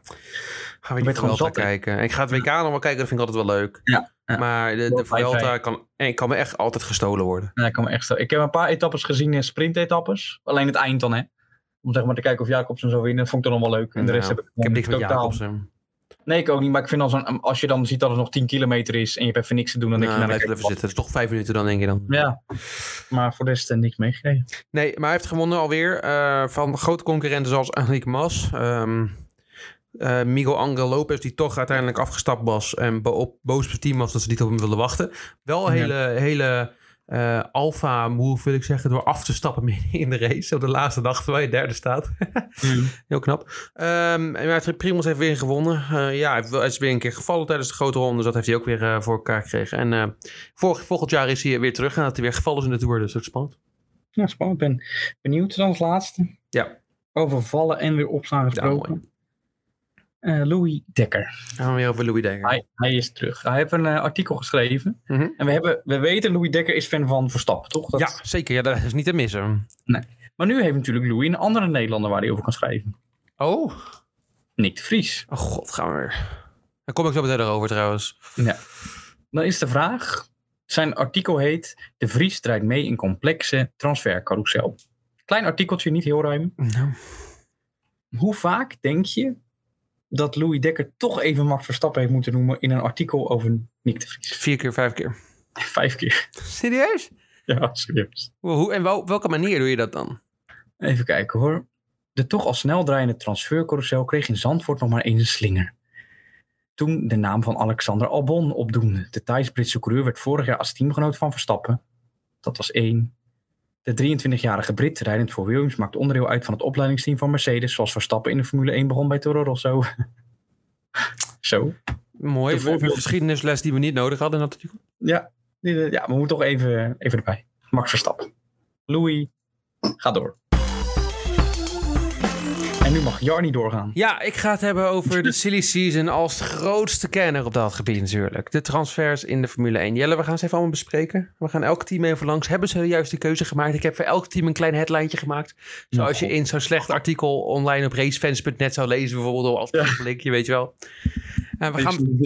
gaan we niet hè? kijken. En ik ga het WK nog wel kijken. Dat vind ik altijd wel leuk. Ja, ja. Maar de, de Vuelta kan, en kan me echt altijd gestolen worden. Ja, ik, kan me echt, zo- ik heb een paar etappes gezien, eh, sprint-etappes. Alleen het eind dan, hè. Om zeg maar te kijken of Jacobsen zou winnen. Dat vond ik dan nog wel leuk. En de Nou, rest heb ik, Ik heb niks met totaal- Jacobsen. Nee, ik ook niet. Maar ik vind als, een, als je dan ziet dat het nog 10 kilometer is en je hebt even niks te doen, dan denk Nou, je... blijf Nou, even zitten. Het is toch vijf minuten dan, denk je dan. Ja, maar voor de rest eh, niks meegekregen. Nee, maar hij heeft gewonnen alweer. eh, van grote concurrenten zoals Enrique Mas. Ehm, Eh, Miguel Angel Lopez, die toch uiteindelijk afgestapt was en bo boos op het team was dat ze niet op hem wilden wachten. Wel een Ja. hele, hele eh alpha move, wil ik zeggen, door af te stappen in de race. Op de laatste dag, terwijl je derde staat. Heel knap. Ehm en maar Primoz heeft weer gewonnen. Eh, ja, hij is weer een keer gevallen tijdens de grote ronde. Dus dat heeft hij ook weer voor elkaar gekregen. En vorig, volgend jaar is hij weer terug. En dat hij weer gevallen is in de Tour. Dus dat is spannend. Ja, spannend. Ik ben benieuwd dan als laatste. Ja. Over vallen en weer opstaan gesproken. Eh, Louis Dekker. Gaan we weer over Louis Dekker. Hij, hij is terug. Hij heeft een eh, artikel geschreven. Mhm. En we, hebben, we weten, Louis Dekker is fan van Verstappen, toch? Dat- Ja, zeker. Ja, dat is niet te missen. Maar nu heeft natuurlijk Louis een andere Nederlander waar hij over kan schrijven. Oh. Nick de Vries. Oh god, gaan we weer. Daar kom ik zo meteen over trouwens. Dan is de vraag. Zijn artikel heet De Vries strijdt mee in complexe transfercarousel. Klein artikeltje, niet heel ruim. Nou, Hoe vaak denk je dat Louis Dekker toch even Max Verstappen heeft moeten noemen in een artikel over Nick de Vries? vier keer, vijf keer. Vijf keer. Serieus? Ja, serieus. Hoe, en op welke manier doe je dat dan? Even kijken hoor. De toch al snel draaiende transfercarousel kreeg in Zandvoort nog maar eens een slinger. Toen de naam van Alexander Albon opdoemde. De Thais-Britse coureur werd vorig jaar als teamgenoot van Verstappen. Dat was één. De 23-jarige Brit, rijdend voor Williams, maakte onderdeel uit van het opleidingsteam van Mercedes, zoals Verstappen in de Formule 1 begon bij Toro Rosso. Zo. Mooi. De Geschiedenisles die we niet nodig hadden artikel. Ja, ja we moeten toch even, even erbij. Max Verstappen. Louis, ga door. En nu mag Jarni doorgaan. Ja, ik ga het hebben over de silly season als grootste kenner op dat gebied natuurlijk. De transfers in de Formule 1. Jelle, we gaan ze even allemaal bespreken. We gaan elk team even langs. Hebben ze de juiste keuze gemaakt? Ik heb voor elk team een klein headlijntje gemaakt. Zoals je God. in zo'n slecht artikel online op racefans.net zou lezen bijvoorbeeld. Als Ja. linkje, weet je wel. En we gaan...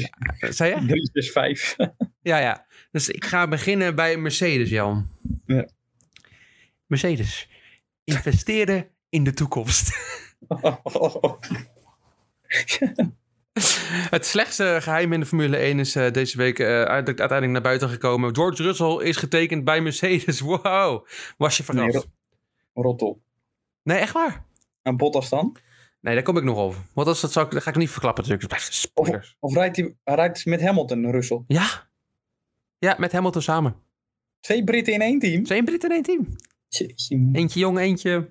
Zei je? 3 is 5. Ja, ja. Dus ik ga beginnen bij Mercedes, Jan. Ja. Mercedes. Investeren in de toekomst. Het slechtste geheim in de Formule 1 is eh, deze week eh, uit- uiteindelijk naar buiten gekomen. George Russell is getekend bij Mercedes. Wow. Was je Nee, verrast? Rot op. Nee, echt waar? En Bottas dan? Nee, daar kom ik nog over. Want als dat, zou ik, dat ga ik niet verklappen natuurlijk. Spoilers. Of rijdt hij hij rijdt met Hamilton, Russell? Ja. Ja, met Hamilton samen. Twee Britten in één team? Twee Britten in één team. Jeetje. Eentje jong, eentje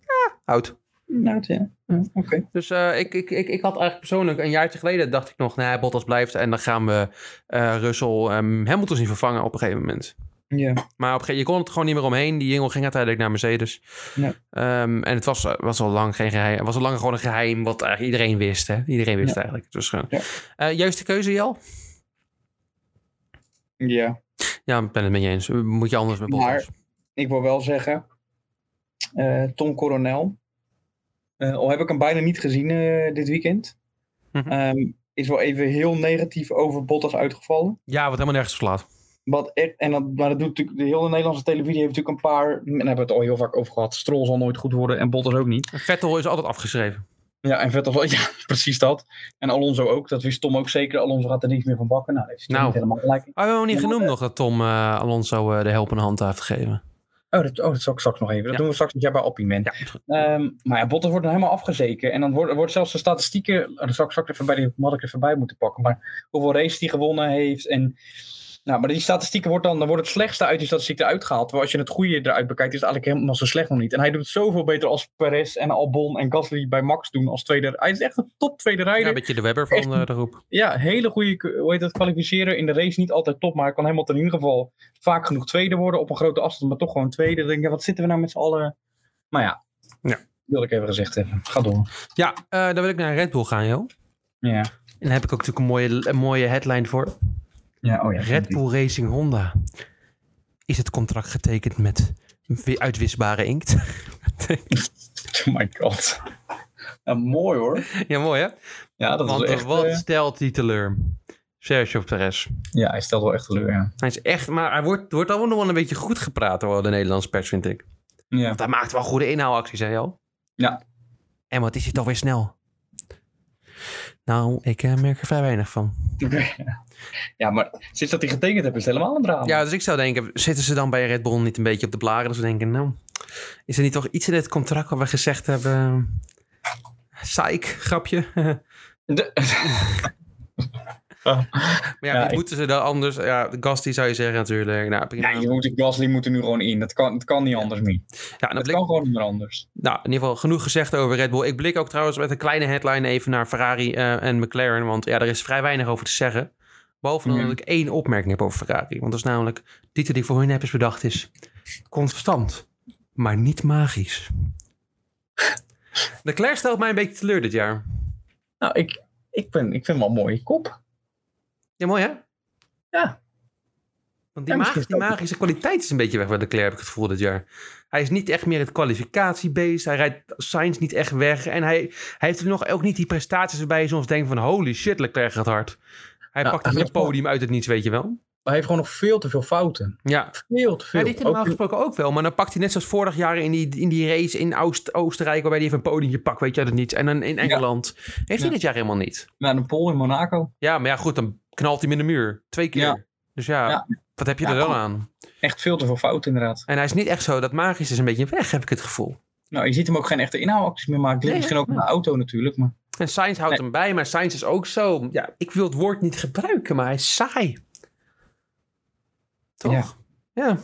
ja, oud. Nou, ja. Ja, Oké. Dus eh, ik, ik, ik, ik had eigenlijk persoonlijk een jaartje geleden dacht ik nog, nee, Bottas blijft en dan gaan we eh Russell ehm, Hamilton zien vervangen op een gegeven moment. Ja. Maar op een gegeven moment, je kon het gewoon niet meer omheen. Die jongen ging uiteindelijk naar Mercedes. Ja. Ehm, en het was, was al lang geen geheim. Het was al lang gewoon een geheim wat eigenlijk iedereen wist. Hè? Iedereen wist Ja. eigenlijk. Dus, gewoon. Ja. Eh, juiste keuze, Jel? Ja. Ja, ik ben het met je eens. Moet je anders met Bottas. Maar- Ik wil wel zeggen, eh, Tom Coronel, eh, al heb ik hem bijna niet gezien eh, dit weekend, Mhm. ehm, is wel even heel negatief over Bottas uitgevallen. Ja, wat helemaal nergens verslaat. Wat echt, en dat, maar dat doet natuurlijk, de hele Nederlandse televisie heeft natuurlijk een paar, en daar hebben we het al heel vaak over gehad, Stroll zal nooit goed worden en Bottas ook niet. Vettel is altijd afgeschreven. Ja, en Vettel, ja, precies dat. En Alonso ook, dat wist Tom ook zeker. Alonso gaat er niks meer van bakken. Nou, dat hij Nou. niet helemaal gelijk. Oh, we hebben nog niet genoemd eh, nog dat Tom eh, Alonso eh, de helpende hand heeft gegeven. Oh, dat, oh, dat zal ik straks nog even. Dat Ja. doen we straks als jij bij bent. Ja. Ehm, maar ja, Bottas wordt dan helemaal afgezeken. En dan wordt, wordt zelfs de statistieken. oh, Dat zal ik straks even bij die had ik even bij moeten pakken. Maar hoeveel races hij gewonnen heeft. En, nou, maar die statistieken wordt dan, dan wordt het slechtste uit die statistieken eruit gehaald. Terwijl als je het goede eruit bekijkt, is het eigenlijk helemaal zo slecht nog niet. En hij doet het zoveel beter als Perez en Albon en Gasly bij Max doen als tweede. Hij is echt een top tweede Ja, rijder. een beetje de Webber van Echt eh, de groep. Ja, hele goede, hoe heet dat, kwalificeren. In de race niet altijd top, maar hij kan helemaal in ieder geval vaak genoeg tweede worden. Op een grote afstand, maar toch gewoon tweede. Dan denk ik, ja, wat zitten we nou met z'n allen? Maar ja, Ja. wil ik even gezegd hebben. Ga door. Ja, eh, dan wil ik naar Red Bull gaan, joh. Ja, En daar heb ik ook natuurlijk een mooie, een mooie headline voor. Ja oh ja. Red Bull Racing Honda. Is het contract getekend met weer uitwisbare inkt? Oh my god. Ja, mooi hoor. ja, mooi hè? Ja, dat Want is echt... wat eh, stelt die teleur? Sergio Perez. ja, hij stelt wel echt teleur, ja. Hij is echt, maar hij wordt, wordt allemaal nog wel een beetje goed gepraat door de Nederlandse pers, vind ik. Ja. Want hij maakt wel goede inhaalacties, hè al? Ja. En wat is hij toch weer snel? Nou, ik eh, merk er vrij weinig van. Ja, maar sinds dat hij getekend heeft, is het helemaal een drama. Ja, dus ik zou denken, zitten ze dan bij Red Bull niet een beetje op de blaren? Dat ze denken, nou, is er niet toch iets in het contract waar we gezegd hebben... Psych, grapje. De- Maar ja, Ja, wie ik- moeten ze dan anders? Ja, de Gasty zou je zeggen natuurlijk. Nou, prima. ja, je moet, Gasly moet er nu gewoon in. Dat kan, dat kan niet anders meer. ja, en Dat blik, kan gewoon niet meer anders. nou, in ieder geval genoeg gezegd over Red Bull. Ik blik ook trouwens met een kleine headline even naar Ferrari eh, en McLaren. Want ja, er is vrij weinig over te zeggen. Behalve Ja. dat ik één opmerking heb over Ferrari. Want dat is namelijk, die titel die ik voor hun heb is bedacht is... Constant, maar niet magisch. De Leclerc stelt mij een beetje teleur dit jaar. Nou, ik, ik, ben, ik vind hem wel een mooie kop. Ja, mooi hè? Ja. Want die, Ja, mag- misschien die is het ook- magische kwaliteit is een beetje weg bij de Leclerc, heb ik het gevoel dit jaar. Hij is niet echt meer het kwalificatiebeest. Hij rijdt Sainz niet echt weg. En hij, hij heeft er nog ook niet die prestaties waarbij je soms denkt van... holy shit, Leclerc gaat hard. Hij Ja, pakt hij even een podium uit het niets, weet je wel. Maar hij heeft gewoon nog veel te veel fouten. Ja, Veel te veel. ja die normaal gesproken ook wel. Maar dan pakt hij net zoals vorig jaar in die, in die race in Oost, Oostenrijk... waarbij hij even een podiumje pakt, weet je het niets. En dan in Engeland heeft hij Ja. dit jaar helemaal niet. naar de Pol in Monaco. Ja, maar ja, goed, dan knalt hij hem in de muur. Twee keer. Ja. Dus ja, wat heb je er dan aan? Echt veel te veel fouten inderdaad. En hij is niet echt zo, dat magisch is een beetje weg, heb ik het gevoel. Nou, je ziet hem ook geen echte inhaalacties meer maken. Nee, misschien ook de auto natuurlijk. Maar En Sainz houdt Nee. hem bij, maar Sainz is ook zo. Ja, ik wil het woord niet gebruiken, maar hij is saai. Toch? Ja. Ja.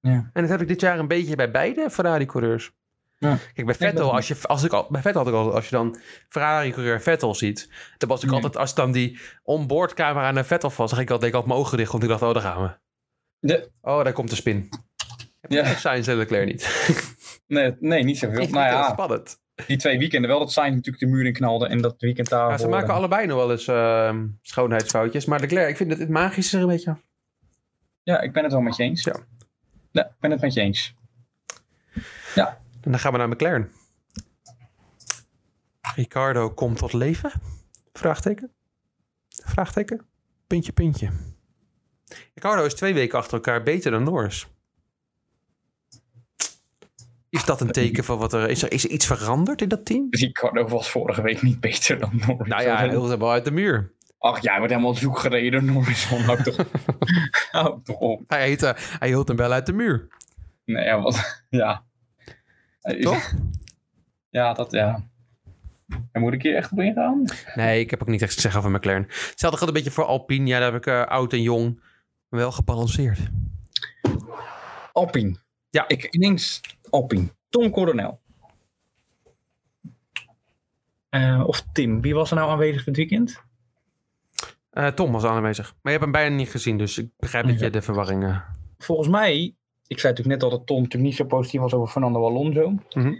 Ja. En dat heb ik dit jaar een beetje bij beide Ferrari-coureurs. Ja. Kijk, bij Vettel, als je, als ik al, bij Vettel had ik al, als je dan Ferrari-coureur Vettel ziet, dan was ik Ja. altijd, als dan die onboardcamera naar Vettel was, zag ik altijd, ik had mijn ogen dicht, want ik dacht, oh, daar gaan we. de, Oh, daar komt de spin. ja, Sainz en Leclerc niet. nee, nee, niet zoveel. Nou ja, spannend. die twee weekenden wel dat Sainz natuurlijk de muur in knalde. En dat weekend daar. Ja, ze maken allebei nog wel eens ehm, schoonheidsfoutjes, maar Leclerc, ik vind het, het magische er een beetje. Ja, ik ben het wel met je eens. Ja. Ja, ik ben het met je eens. En dan gaan we naar McLaren. Ricardo komt tot leven? Vraagteken. Vraagteken. Puntje, puntje. Ricardo is twee weken achter elkaar beter dan Norris. Is dat een teken van wat er is? Er, is er iets veranderd in dat team? Ricardo was vorige week niet beter dan Norris. Nou ja, hij wilde wel uit de muur. Ach, jij wordt helemaal zoek gereden Norris. Van, hou toch, hou toch op. Hij, heet, eh, hij hield hem wel uit de muur. Nee, ja, wat, ja. Toch? Ja, dat, ja. En moet ik hier echt op ingaan? Nee, ik heb ook niet echt te zeggen over McLaren. Hetzelfde geldt een beetje voor Alpine. Ja, daar heb ik eh, oud en jong wel gebalanceerd. Alpine. Ja. Ik ineens Alpine. Tom Coronel. Eh, of Tim. Wie was er nou aanwezig dit weekend? Eh, Tom was aanwezig. Maar je hebt hem bijna niet gezien, dus ik begrijp dat je de verwarring... Volgens mij, ik zei natuurlijk net al dat Tom natuurlijk niet zo positief was over Fernando Alonso. Mhm.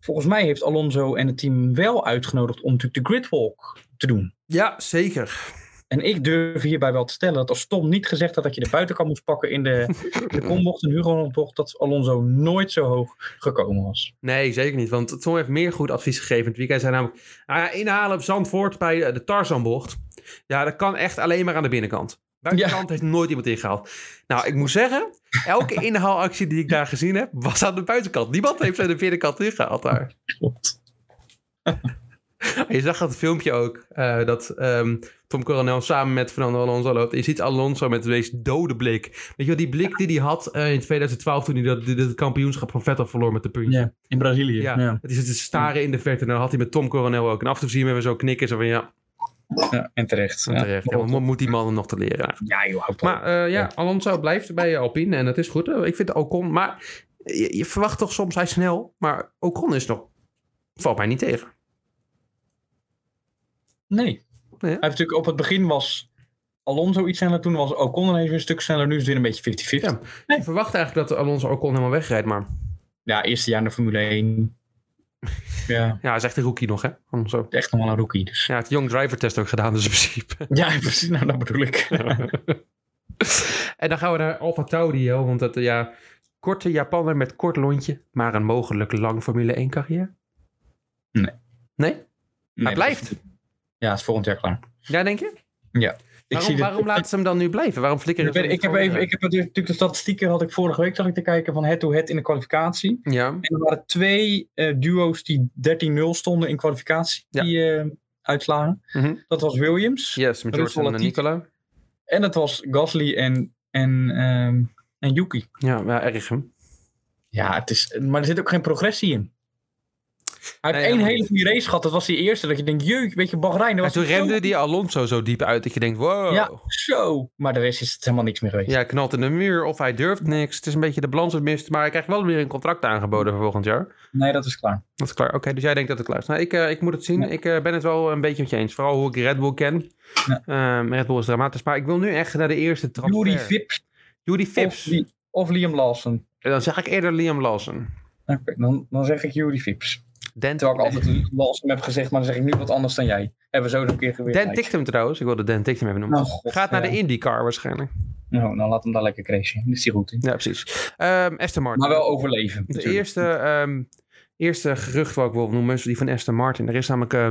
Volgens mij heeft Alonso en het team wel uitgenodigd om natuurlijk de gridwalk te doen. Ja, zeker. En ik durf hierbij wel te stellen dat als Tom niet gezegd had dat je de buitenkant moest pakken in de, de kombocht en Hugo-bocht, dat Alonso nooit zo hoog gekomen was. Nee, zeker niet. Want Tom heeft meer goed advies gegeven het weekend. Hij zei namelijk, nou ja, inhalen op Zandvoort bij de Tarzanbocht. Ja, dat kan echt alleen maar aan de binnenkant. Buitenkant heeft nooit iemand ingehaald. Nou, ik moet zeggen, elke inhaalactie die ik daar gezien heb, was aan de buitenkant. Niemand heeft aan de binnenkant ingehaald daar. Klopt. Je zag dat filmpje ook, eh, dat ehm, Tom Coronel samen met Fernando Alonso loopt. Je ziet Alonso met de meest dode blik. Weet je wel, die blik die hij had eh, in 2012 toen hij dat, het kampioenschap van Vettel verloor met de puntje. Ja, in Brazilië. Ja, Ja. het is het staren in de verte. En dan had hij met Tom Coronel ook. En af en toe zie je hem even zo knikken. Zo van ja, Ja, en terecht. Ja. terecht. Ja, moet die man nog te leren eigenlijk. Ja, joh. Maar eh, ja, Alonso blijft bij Alpine. En dat is goed. Ik vind Ocon... Maar je, je verwacht toch soms hij snel. Maar Ocon is nog... Valt mij niet tegen. Nee. Nee. Hij heeft natuurlijk op het begin was Alonso iets sneller, toen was Ocon ineens een stuk sneller, nu is het weer een beetje 50-50. Ja. Ja. Je verwacht eigenlijk dat Alonso Ocon helemaal wegrijdt. Maar eerste jaar in de Formule 1. Ja, ja, hij is echt een rookie nog hè. Alonso. echt nog wel een rookie. Dus. Ja, het Young Driver test ook gedaan dus in principe. Ja, precies. Nou, dat bedoel ik. en dan gaan we naar Alfa Tauri. Hè, want dat, ja, korte Japaner met kort lontje. Maar een mogelijk lang Formule 1 carrière. Nee. Nee? Nee, hij blijft. Ja, het is volgend jaar klaar. Ja, denk je? Ja. Ik waarom laten ze hem dan nu blijven? Waarom flikkeren Ik, ze ik heb even, ik heb natuurlijk de statistieken had ik vorige week zag ik te kijken van head-to-head in de kwalificatie. Ja, En er waren twee eh, duo's die 13-0 stonden in kwalificatie Ja. die eh, uitslagen. Mhm. Dat was Williams. yes, met en. Nicola. En dat was Gasly en, en, ehm, en Yuki. Ja, ja, erg hem. Ja, het is, maar er zit ook geen progressie in. Hij heeft één hele goede race gehad. Dat was die eerste. Dat je denkt, jeuk, weet je, Bahrein. En toen zo- remde die Alonso zo diep uit dat je denkt, wow. Ja, zo. Maar de rest is het helemaal niks meer geweest. Ja, knalt in de muur of hij durft niks. Het is een beetje de balans mist. Maar hij krijgt wel weer een contract aangeboden voor volgend jaar. Nee, dat is klaar. Dat is klaar. Oké, dus jij denkt dat het klaar is. Nou, ik, eh, ik moet het zien. Ja. Ik eh, ben het wel een beetje met je eens. Vooral hoe ik Red Bull ken. Ja. Ehm, Red Bull is dramatisch. Maar ik wil nu echt naar de eerste transfer. Yuri Vips of, Vips. Li- of Liam Lawson. En Dan zeg ik eerder Liam Lawson. Oké, dan, dan zeg ik Yuri Vips. Dan, Terwijl ik altijd Lawson heb gezegd, maar dan zeg ik nu wat anders dan jij. Hebben we zo nog een keer geweest. Dan Tictum trouwens. Ik wilde Dan Tictum even noemen. Oh, god, Gaat naar de IndyCar waarschijnlijk. Nou, dan laat hem daar lekker crashen. Dan is hij goed in. Ja, precies. Ehm Aston Martin. Maar wel overleven. De natuurlijk. eerste, ehm, eerste gerucht wat ik wil noemen is die van Aston Martin. Er is namelijk eh,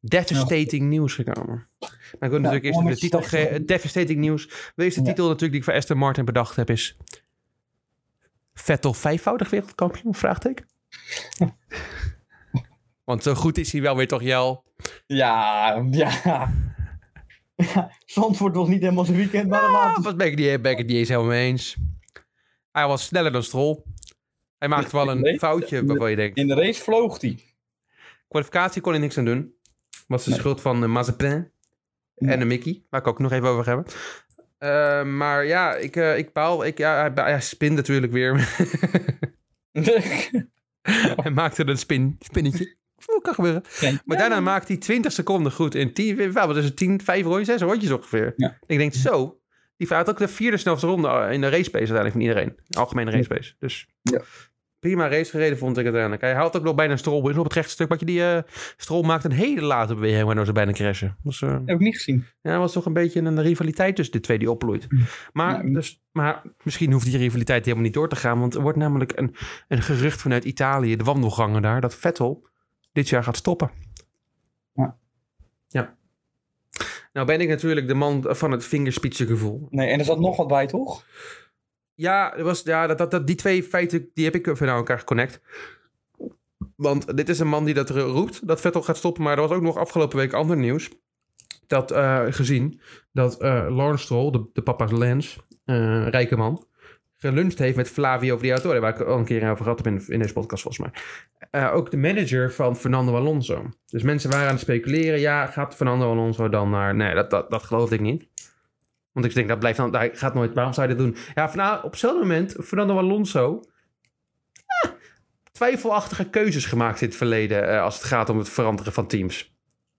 devastating nieuws gekomen. Maar ik wil natuurlijk eerst de titel geven. Devastating nieuws. De eerste Ja. titel natuurlijk die ik voor Aston Martin bedacht heb is... Vettel vijfvoudig wereldkampioen? Vraagteken. Want zo goed is hij wel weer toch, Jel? Ja, ja. ja. Zandvoort was niet helemaal zijn weekend, maar dan Ah, wat ben ik, niet, ben ik het niet eens helemaal mee eens. Hij was sneller dan Stroll. Hij maakte wel een foutje waarvan je denkt... In de race vloog hij. Kwalificatie kon hij niks aan doen. Was de Nee. schuld van de Mazepin Ja. en de Mickey. Waar ik ook nog even over hebben. Eh, maar ja, ik, eh ik baal. Ik, ja, hij, hij spint natuurlijk weer. hij maakte een spin, spinnetje. Dat kan gebeuren. Maar daarna maakt hij 20 seconden goed in 10, wat is het, 10, 5 rondjes, 6 rondjes ongeveer. Ja. Ik denk zo. Die had ook de vierde snelste ronde in de race pace uiteindelijk van iedereen. De algemene race pace. Dus Ja. prima race gereden vond ik uiteindelijk. Hij haalt ook nog bijna een strol in op het rechte stuk. Wat je die eh strol maakt een hele late beweging waardoor ze bijna crashen. Dus, eh, Heb ik niet gezien. ja, was toch een beetje een rivaliteit tussen de twee die opbloeit. Maar, Ja. dus, maar misschien hoeft die rivaliteit helemaal niet door te gaan. Want er wordt namelijk een, een gerucht vanuit Italië, de wandelgangen daar, dat Vettel dit jaar gaat stoppen. Ja. Ja. Nou ben ik natuurlijk de man van het vingerspitsengevoel. Nee, en er zat nog wat bij, toch? Ja, er was, ja dat, dat, dat, die twee feiten die heb ik even naar elkaar geconnect. Want dit is een man die dat roept, dat Vettel gaat stoppen. Maar er was ook nog afgelopen week ander nieuws. Dat eh, gezien dat eh Lawrence Stroll, de, de papa Lance, eh, rijke man, geluncht heeft met Flavio Briatore, waar ik al een keer over gehad heb in, in deze podcast volgens mij. Eh, ook de manager van Fernando Alonso. Dus mensen waren aan het speculeren, ja, gaat Fernando Alonso dan naar... Nee, dat, dat, dat geloofde ik niet. Want ik denk, dat blijft dan, hij gaat nooit, waarom zou je dit doen? Ja, van, nou, op zo'n moment, Fernando Alonso, eh, twijfelachtige keuzes gemaakt in het verleden eh, als het gaat om het veranderen van teams.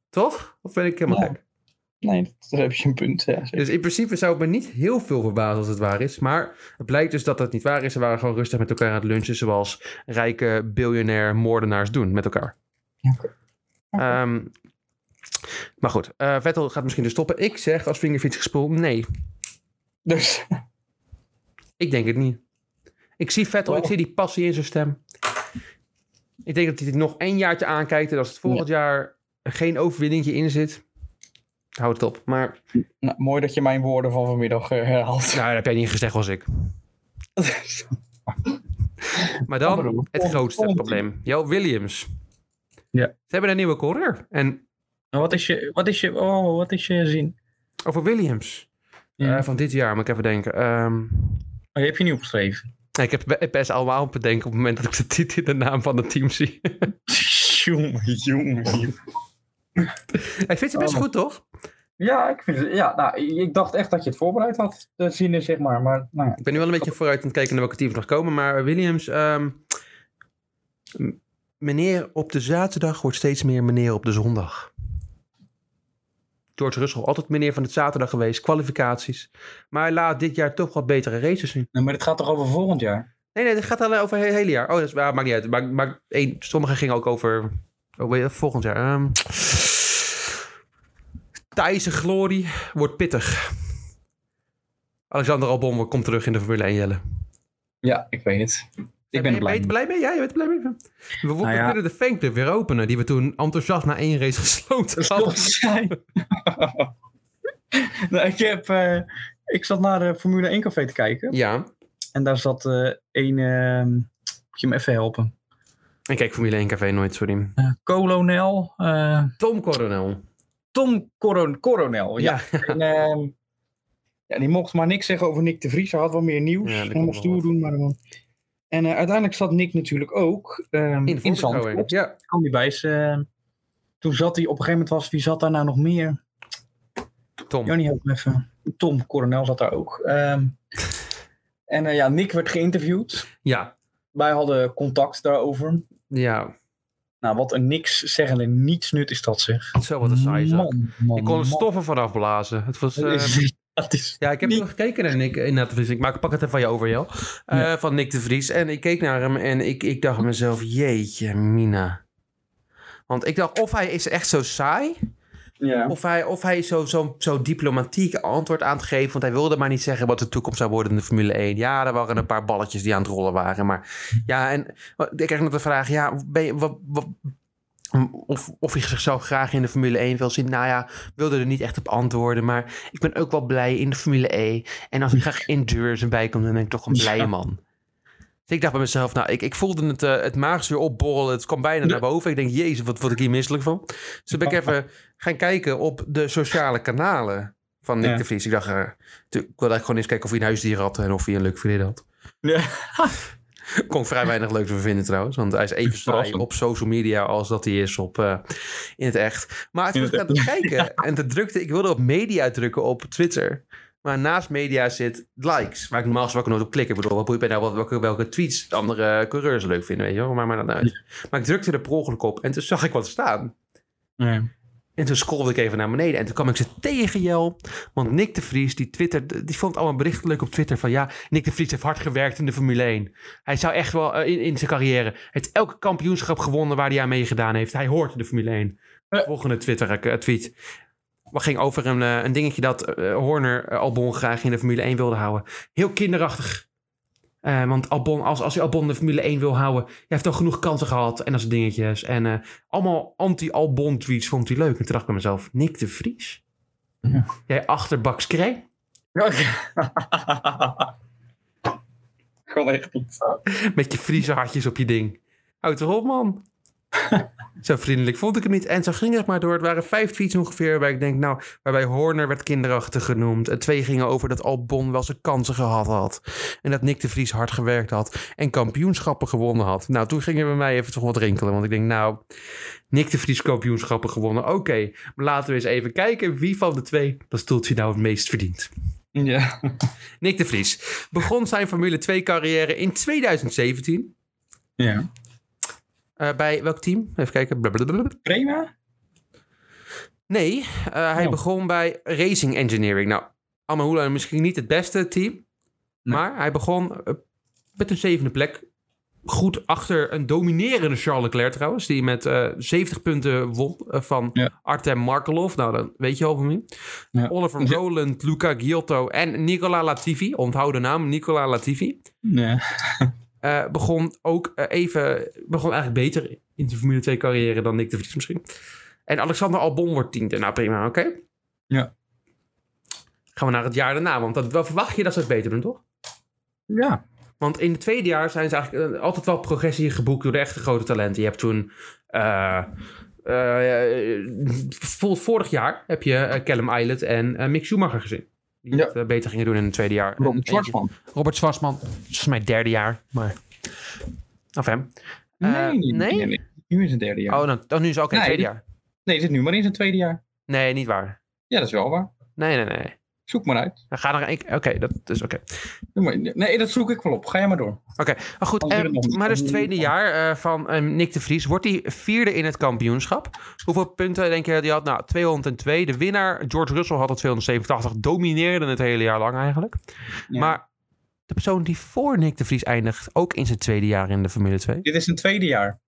Toch? Of ben ik helemaal Ja. gek? Nee, daar heb je een punt. Ja. Dus in principe zou het me niet heel veel verbazen als het waar is. Maar het blijkt dus dat het niet waar is. Ze waren gewoon rustig met elkaar aan het lunchen. Zoals rijke biljonair moordenaars doen met elkaar. Oké. Ehm, maar goed, eh, Vettel gaat misschien dus stoppen. Ik zeg als vingerfietsgespoel, nee. Dus, Ik denk het niet. Ik zie Vettel, ik Wel. zie die passie in zijn stem. Ik denk dat hij het nog één jaartje aankijkt. En als het volgend jaar geen overwinningje in zit, houd het op. Maar nou, mooi dat je mijn woorden van vanmiddag eh, herhaalt. nou, dat heb jij niet gezegd als ik. Maar dan het grootste probleem. Jo, Williams. Ja. Ze hebben een nieuwe coureur. En wat is je, wat is je, oh, wat is je zin? over Williams. Ja. eh, van dit jaar, moet ik even denken. Ehm, Oh, je hebt je niet opgeschreven. ik heb be- best allemaal op bedenken op het moment dat ik de titel de naam van het team zie. jongen, jongen, jongen. Ik vind ze best Oh. goed, toch? Ja, ik, vind, het- ja nou, ik dacht echt dat je het voorbereid had, de zinnen, zeg maar. Maar nou ja. Ik ben nu wel een beetje vooruit aan het kijken naar welke teams nog komen. Maar Williams, ehm, meneer op de zaterdag wordt steeds meer meneer op de zondag. George Russell, altijd meneer van het zaterdag geweest, kwalificaties. Maar hij laat dit jaar toch wat betere races zien. Nee, maar het gaat toch over volgend jaar? Nee, nee, dit gaat al over het hele jaar. Oh, dat is, ja, maakt niet uit. Maar, maar één, sommige gingen ook over, over volgend jaar. Ehm Thaise glorie wordt pittig. Alexander Albon komt terug in de Formule 1, Jelle. Ja, ik weet het. Ik ben ben je blij ben blij mee? Ja, je bent er blij mee. We, Nou ja. kunnen de fanclub weer openen, die we toen enthousiast na één race gesloten hadden. nou, ik, heb, eh, ik zat naar de Formule 1 café te kijken. Ja, En daar zat eh een... ehm, moet je me even helpen? ik kijk Formule 1 café nooit, sorry. Eh, Colonel. Tom Coronel. Tom Coron Coronel. Ja. Ja, En, ehm, ja, die mocht maar niks zeggen over Nick de Vries. Hij had wel meer nieuws. Ja, wel stoer doen, maar gewoon... En eh, uiteindelijk zat Nick natuurlijk ook ehm, In in. Zandvoort. Ja. kwam hij bij ze. toen zat hij op een gegeven moment was wie zat daar nou nog meer? Tom. Jannie help me even. Tom Coronel zat daar ook. Ehm, en eh, ja, Nick werd geïnterviewd. Ja. Wij hadden contact daarover. Ja. Nou, wat een niks zeggende nietsnut is dat zeg. Zo wat een saai man, Ik kon er stoffen vanaf blazen. Het was... Eh, is- Ja, ik heb Niet- nog gekeken naar Nick in de Vries. Ik maak, pak het even van je over, Jel. Eh, Ja. Van Nick de Vries. En ik keek naar hem en ik, ik dacht mezelf, jeetje, Mina. Want ik dacht, of hij is echt zo saai, ja. of hij, of hij is zo, zo, diplomatiek antwoord aan het geven. Want hij wilde maar niet zeggen wat de toekomst zou worden in de Formule 1. Ja, er waren een paar balletjes die aan het rollen waren. Maar ja, en ik kreeg nog de vraag, ja, ben je, wat, wat, of, of hij zichzelf graag in de Formule 1 wil zien. Nou ja, wilde er niet echt op antwoorden. Maar ik ben ook wel blij in de Formule E. En als ik graag Endurance erbij kom, dan ben ik toch een blije man. Ik dacht bij mezelf, nou, ik, ik voelde het, eh, het maagzuur opborrelen. Het kwam bijna naar boven. Ik denk, jezus, wat word ik hier misselijk van. Dus toen ben ik even gaan kijken op de sociale kanalen van Nick Ja. de Vries. Ik dacht, tu- ik wilde eigenlijk gewoon eens kijken of hij een huisdier had en of hij een leuk vriendin had. Ja. Kon vrij weinig leuks van vinden trouwens. Want hij is even saai op social media als dat hij is op, eh, in het echt. Maar toen ik aan het kijken en te drukte, ik wilde op media drukken op Twitter. Maar naast media zit likes. Waar ik normaal gesproken nooit op klik. Ik bedoel, wat boeit mij nou wat, welke, welke tweets de andere coureurs leuk vinden. Weet je wel, maar maar dan uit. Maar ik drukte er per ongeluk op en toen zag ik wat staan. Ja. En toen scrollde ik even naar beneden en toen kwam ik ze tegen, Jel. Want Nick de Vries, die Twitter, die vond allemaal berichten leuk op Twitter van... ja, Nick de Vries heeft hard gewerkt in de Formule 1. Hij zou echt wel eh, in, in zijn carrière... hij heeft elke kampioenschap gewonnen waar hij aan meegedaan heeft. Hij hoort de Formule 1. Eh. Volgende Twitter eh, ging over een, eh, een dingetje dat eh, Horner eh, Albon graag in de Formule 1 wilde houden. Heel kinderachtig. Want Albon, als, als hij Albon de Formule 1 wil houden... hij heeft al genoeg kansen gehad en dat soort dingetjes. En allemaal anti-Albon tweets vond hij leuk. En toen dacht ik bij mezelf, Nick de Vries? Ja. Jij achterbaks kree? Gewoon echt niet. Met je Friese hartjes op je ding. Houd toch op, man. zo vriendelijk vond ik hem niet. En zo ging het maar door. Het waren vijf tweets ongeveer. Waarbij ik denk, nou, waarbij Horner werd kinderachtig genoemd. En twee gingen over dat Albon wel zijn kansen gehad had. En dat Nick de Vries hard gewerkt had. En kampioenschappen gewonnen had. Nou, toen gingen bij mij even toch wat rinkelen. Want ik denk, nou, Nick de Vries kampioenschappen gewonnen. Oké, maar laten we eens even kijken wie van de twee dat stoeltje nou het meest verdient. Ja. Nick de Vries begon zijn Formule 2 carrière in 2017. Ja. Eh, bij welk team? Even kijken. Blablabla. Prima? Nee, eh, hij Oh. begon bij Racing Engineering. Nou, Amahula misschien niet het beste team. Nee. Maar hij begon eh, met een zevende plek. Goed achter een dominerende Charles Leclerc trouwens. Die met eh 70 punten won van Ja. Artem Markelov. Nou, dan weet je over wie. Ja. Oliver Ja. Rowland, Luca Giotto en Nicola Latifi. Onthoud de naam, Nicola Latifi. Ja. Eh, begon ook eh, even, begon eigenlijk beter in zijn Formule 2 carrière dan Nick de Vries misschien. En Alexander Albon wordt tiende. Nou prima, oké. Ja. Gaan we naar het jaar daarna, want dat, wel verwacht je dat ze het beter doen, toch? Ja. Want in het tweede jaar zijn ze eigenlijk eh, altijd wel progressie geboekt door de echte grote talenten. Je hebt toen, vol- vorig jaar heb je Callum Islet en Mick Schumacher gezien. Die Ja. het eh, beter gingen doen in het tweede jaar. Robert Schwarzman. Robert. Dat is mijn derde jaar, maar... Of hem. Nee, Eh, nee, nee, nee? nee, nee. Nu is het derde jaar. Oh, nou, dan nu is het ook in het tweede jaar. Nee, het zit nu maar in zijn tweede jaar. Nee, niet waar. Ja, dat is wel waar. Nee, nee, nee. Zoek maar uit. Dan ga er ik. Oké, dat is oké. Nee, dat zoek ik wel op. Ga jij maar door. Oké, maar goed. Eh, maar dus tweede jaar eh, van eh, Nick de Vries. Wordt hij vierde in het kampioenschap? Hoeveel punten denk je dat hij had? Nou, 202. De winnaar, George Russell, had het 287. Domineerde het hele jaar lang eigenlijk. Ja. Maar de persoon die voor Nick de Vries eindigt, ook in zijn tweede jaar in de Formule 2. Dit is zijn tweede jaar.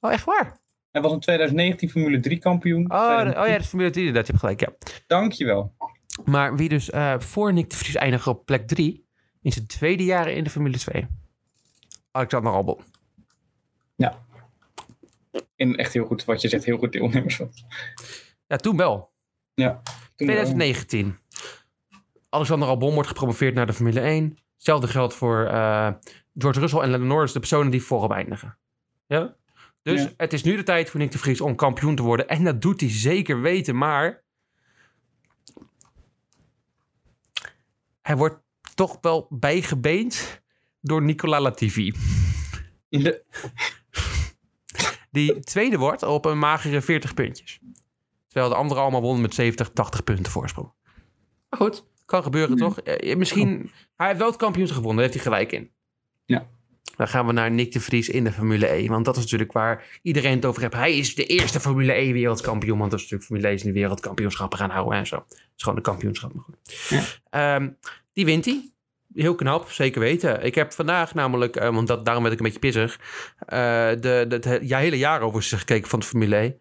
Oh, echt waar? Hij was in 2019 Formule 3 kampioen. Oh, de- oh ja, is Formule 3, dat je hebt gelijk, ja. Dankjewel. Maar wie dus eh, voor Nick de Vries eindigde op plek 3 in zijn tweede jaar in de Formule 2? Alexander Albon. En echt heel goed, wat je zegt, heel goed deelnemers. Ja, toen wel. Ja. Toen 2019. Alexander Albon wordt gepromoveerd naar de Formule 1. Hetzelfde geldt voor eh, George Russell en Lennon Norris, de personen die voorop eindigen. Ja? Dus Ja. het is nu de tijd voor Nick de Vries om kampioen te worden. En dat doet hij zeker weten, maar... Hij wordt toch wel bijgebeend door Nicola Latifi. De, Die tweede wordt op een magere 40 puntjes. Terwijl de andere allemaal wonnen met 70, 80 punten voorsprong. Maar goed, kan gebeuren toch? Eh, Misschien, hij heeft wel het kampioenschap gewonnen, daar heeft hij gelijk in. Ja. Dan gaan we naar Nick de Vries in de Formule 1. Want dat is natuurlijk waar iedereen het over heeft. Hij is de eerste Formule 1 wereldkampioen. Want dat is natuurlijk Formule 1 is nu wereldkampioenschappen gaan houden en zo. Het is gewoon een kampioenschap. Maar goed. Ja. Ehm, die wint hij. Heel knap, zeker weten. Ik heb vandaag namelijk, eh, want dat, daarom werd ik een beetje pissig, eh, de, de, het ja, hele jaar over gekeken van de Formule 1.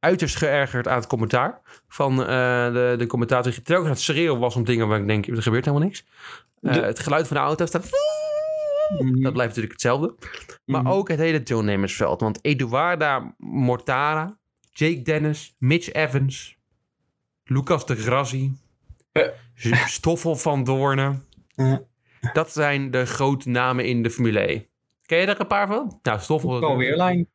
Uiterst geërgerd aan het commentaar van eh, de, de commentator. Die telkens aan het schreeuwen was om dingen waar ik denk, er gebeurt helemaal niks. Het geluid van de auto staat... Dat blijft natuurlijk hetzelfde. Maar Mhm. ook het hele deelnemersveld. Want Eduarda Mortara, Jake Dennis, Mitch Evans, Lucas de Grassi. Stoffel van Doornen. Ja. Dat zijn de grote namen in de Formule 1. Ken je er een paar van? Nou, Stoffel... Paul Weerlijn.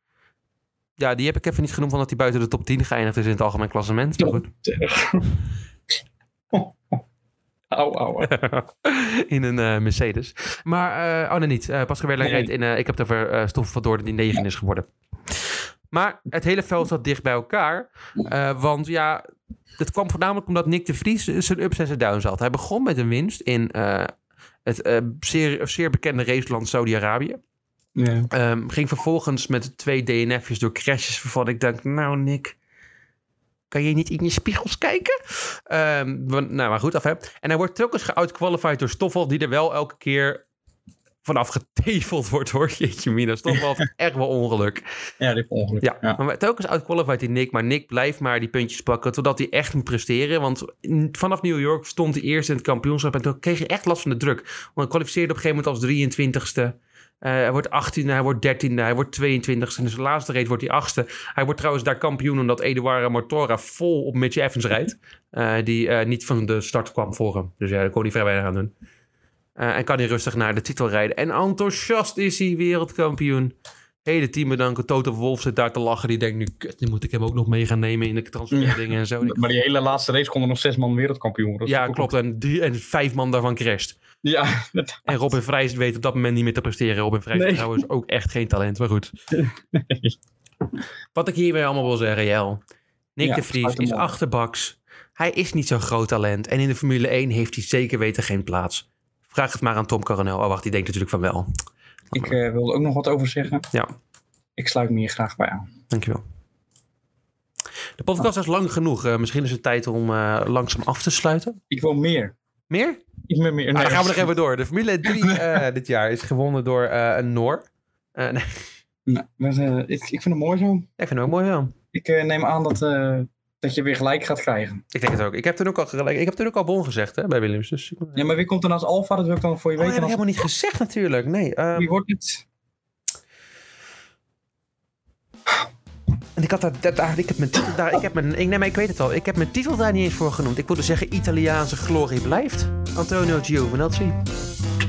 Ja, die heb ik even niet genoemd, omdat hij buiten de top 10 geëindigd is in het algemeen klassement. Maar goed. Au, au. in een eh, Mercedes. Maar, eh, oh nee, niet. Eh Pascal Wehrlein Nee. reed in, eh, ik heb het over Stoffel van Doornen die negen is geworden. Maar het hele veld zat dicht bij elkaar. eh, want ja, het kwam voornamelijk omdat Nick de Vries zijn ups en zijn downs had. Hij begon met een winst in eh, het eh, zeer, zeer bekende raceland Saudi-Arabië. Ja. Ehm, ging vervolgens met twee DNF'jes door crashes waarvan ik denk, nou Nick, kan je niet in je spiegels kijken? Ehm, nou, maar goed, af hè. En hij wordt telkens geoutqualified door Stoffel, die er wel elke keer vanaf geteveld wordt, hoor. Jeetje mina, Stoffel had echt wel ongeluk. ja, dit ongeluk. Ja, Ja. maar telkens outqualified die Nick, maar Nick blijft maar die puntjes pakken, totdat hij echt moet presteren. Want vanaf New York stond hij eerst in het kampioenschap en toen kreeg hij echt last van de druk. Want hij kwalificeerde op een gegeven moment als 23ste. Eh, hij wordt 18e, hij wordt 13e, hij wordt 22e. In zijn laatste race wordt hij 8e. Hij wordt trouwens daar kampioen omdat Eduardo Mortora vol op Mitch Evans rijdt. eh, die eh, niet van de start kwam voor hem. Dus ja, daar kon hij vrij weinig aan doen. En kan hij rustig naar de titel rijden. En enthousiast is hij wereldkampioen. Hele team bedanken. Toto Wolf zit daar te lachen. Die denkt nu, kut, nu moet ik hem ook nog mee gaan nemen in de transferdingen en zo. Maar die hele laatste race konden nog zes man wereldkampioen worden. Ja, klopt. En, drie, en vijf man daarvan crasht. Ja, dat- En Robin Vrijs weet op dat moment niet meer te presteren. Robin Vrijs Nee. is trouwens ook echt geen talent, maar goed. Wat ik hiermee allemaal wil zeggen, Jel. Nick Ja, de Vries is achterbaks. Hij is niet zo'n groot talent. En in de Formule 1 heeft hij zeker weten geen plaats. Vraag het maar aan Tom Coronel. Oh, wacht, die denkt natuurlijk van wel. ik eh, wilde ook nog wat over zeggen. Ja. Ik sluit me hier graag bij aan. Dankjewel. De podcast is lang genoeg. Eh, misschien is het tijd om eh, langzaam af te sluiten. Ik wil meer. Meer? Ik wil meer. Nou, dan gaan we nog even door. De Formule 3 eh, dit jaar is gewonnen door eh, een Noor. Eh, nee, Nou, maar, ik, ik vind het mooi zo. ik vind het ook mooi wel. Ik neem aan dat, dat je weer gelijk gaat krijgen. Ik denk het ook. Ik heb toen ook al, gelijk, ik heb toen ook al bon gezegd hè, bij Williams. Dus ik, Ja, maar wie komt er naast Alfa? Dat wil ik dan voor je Oh, dat weten. heb ik Als, helemaal niet gezegd natuurlijk. Nee. ehm, wie wordt het? En ik had daar, daar, daar- ik heb mijn titel daar, ik heb mijn, ik, nee, maar ik weet het al. Ik heb mijn titel daar niet eens voor genoemd. Ik wilde zeggen Italiaanse glorie blijft. Antonio Giovinazzi.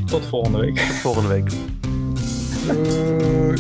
Tot volgende week. Tot volgende week. Doei.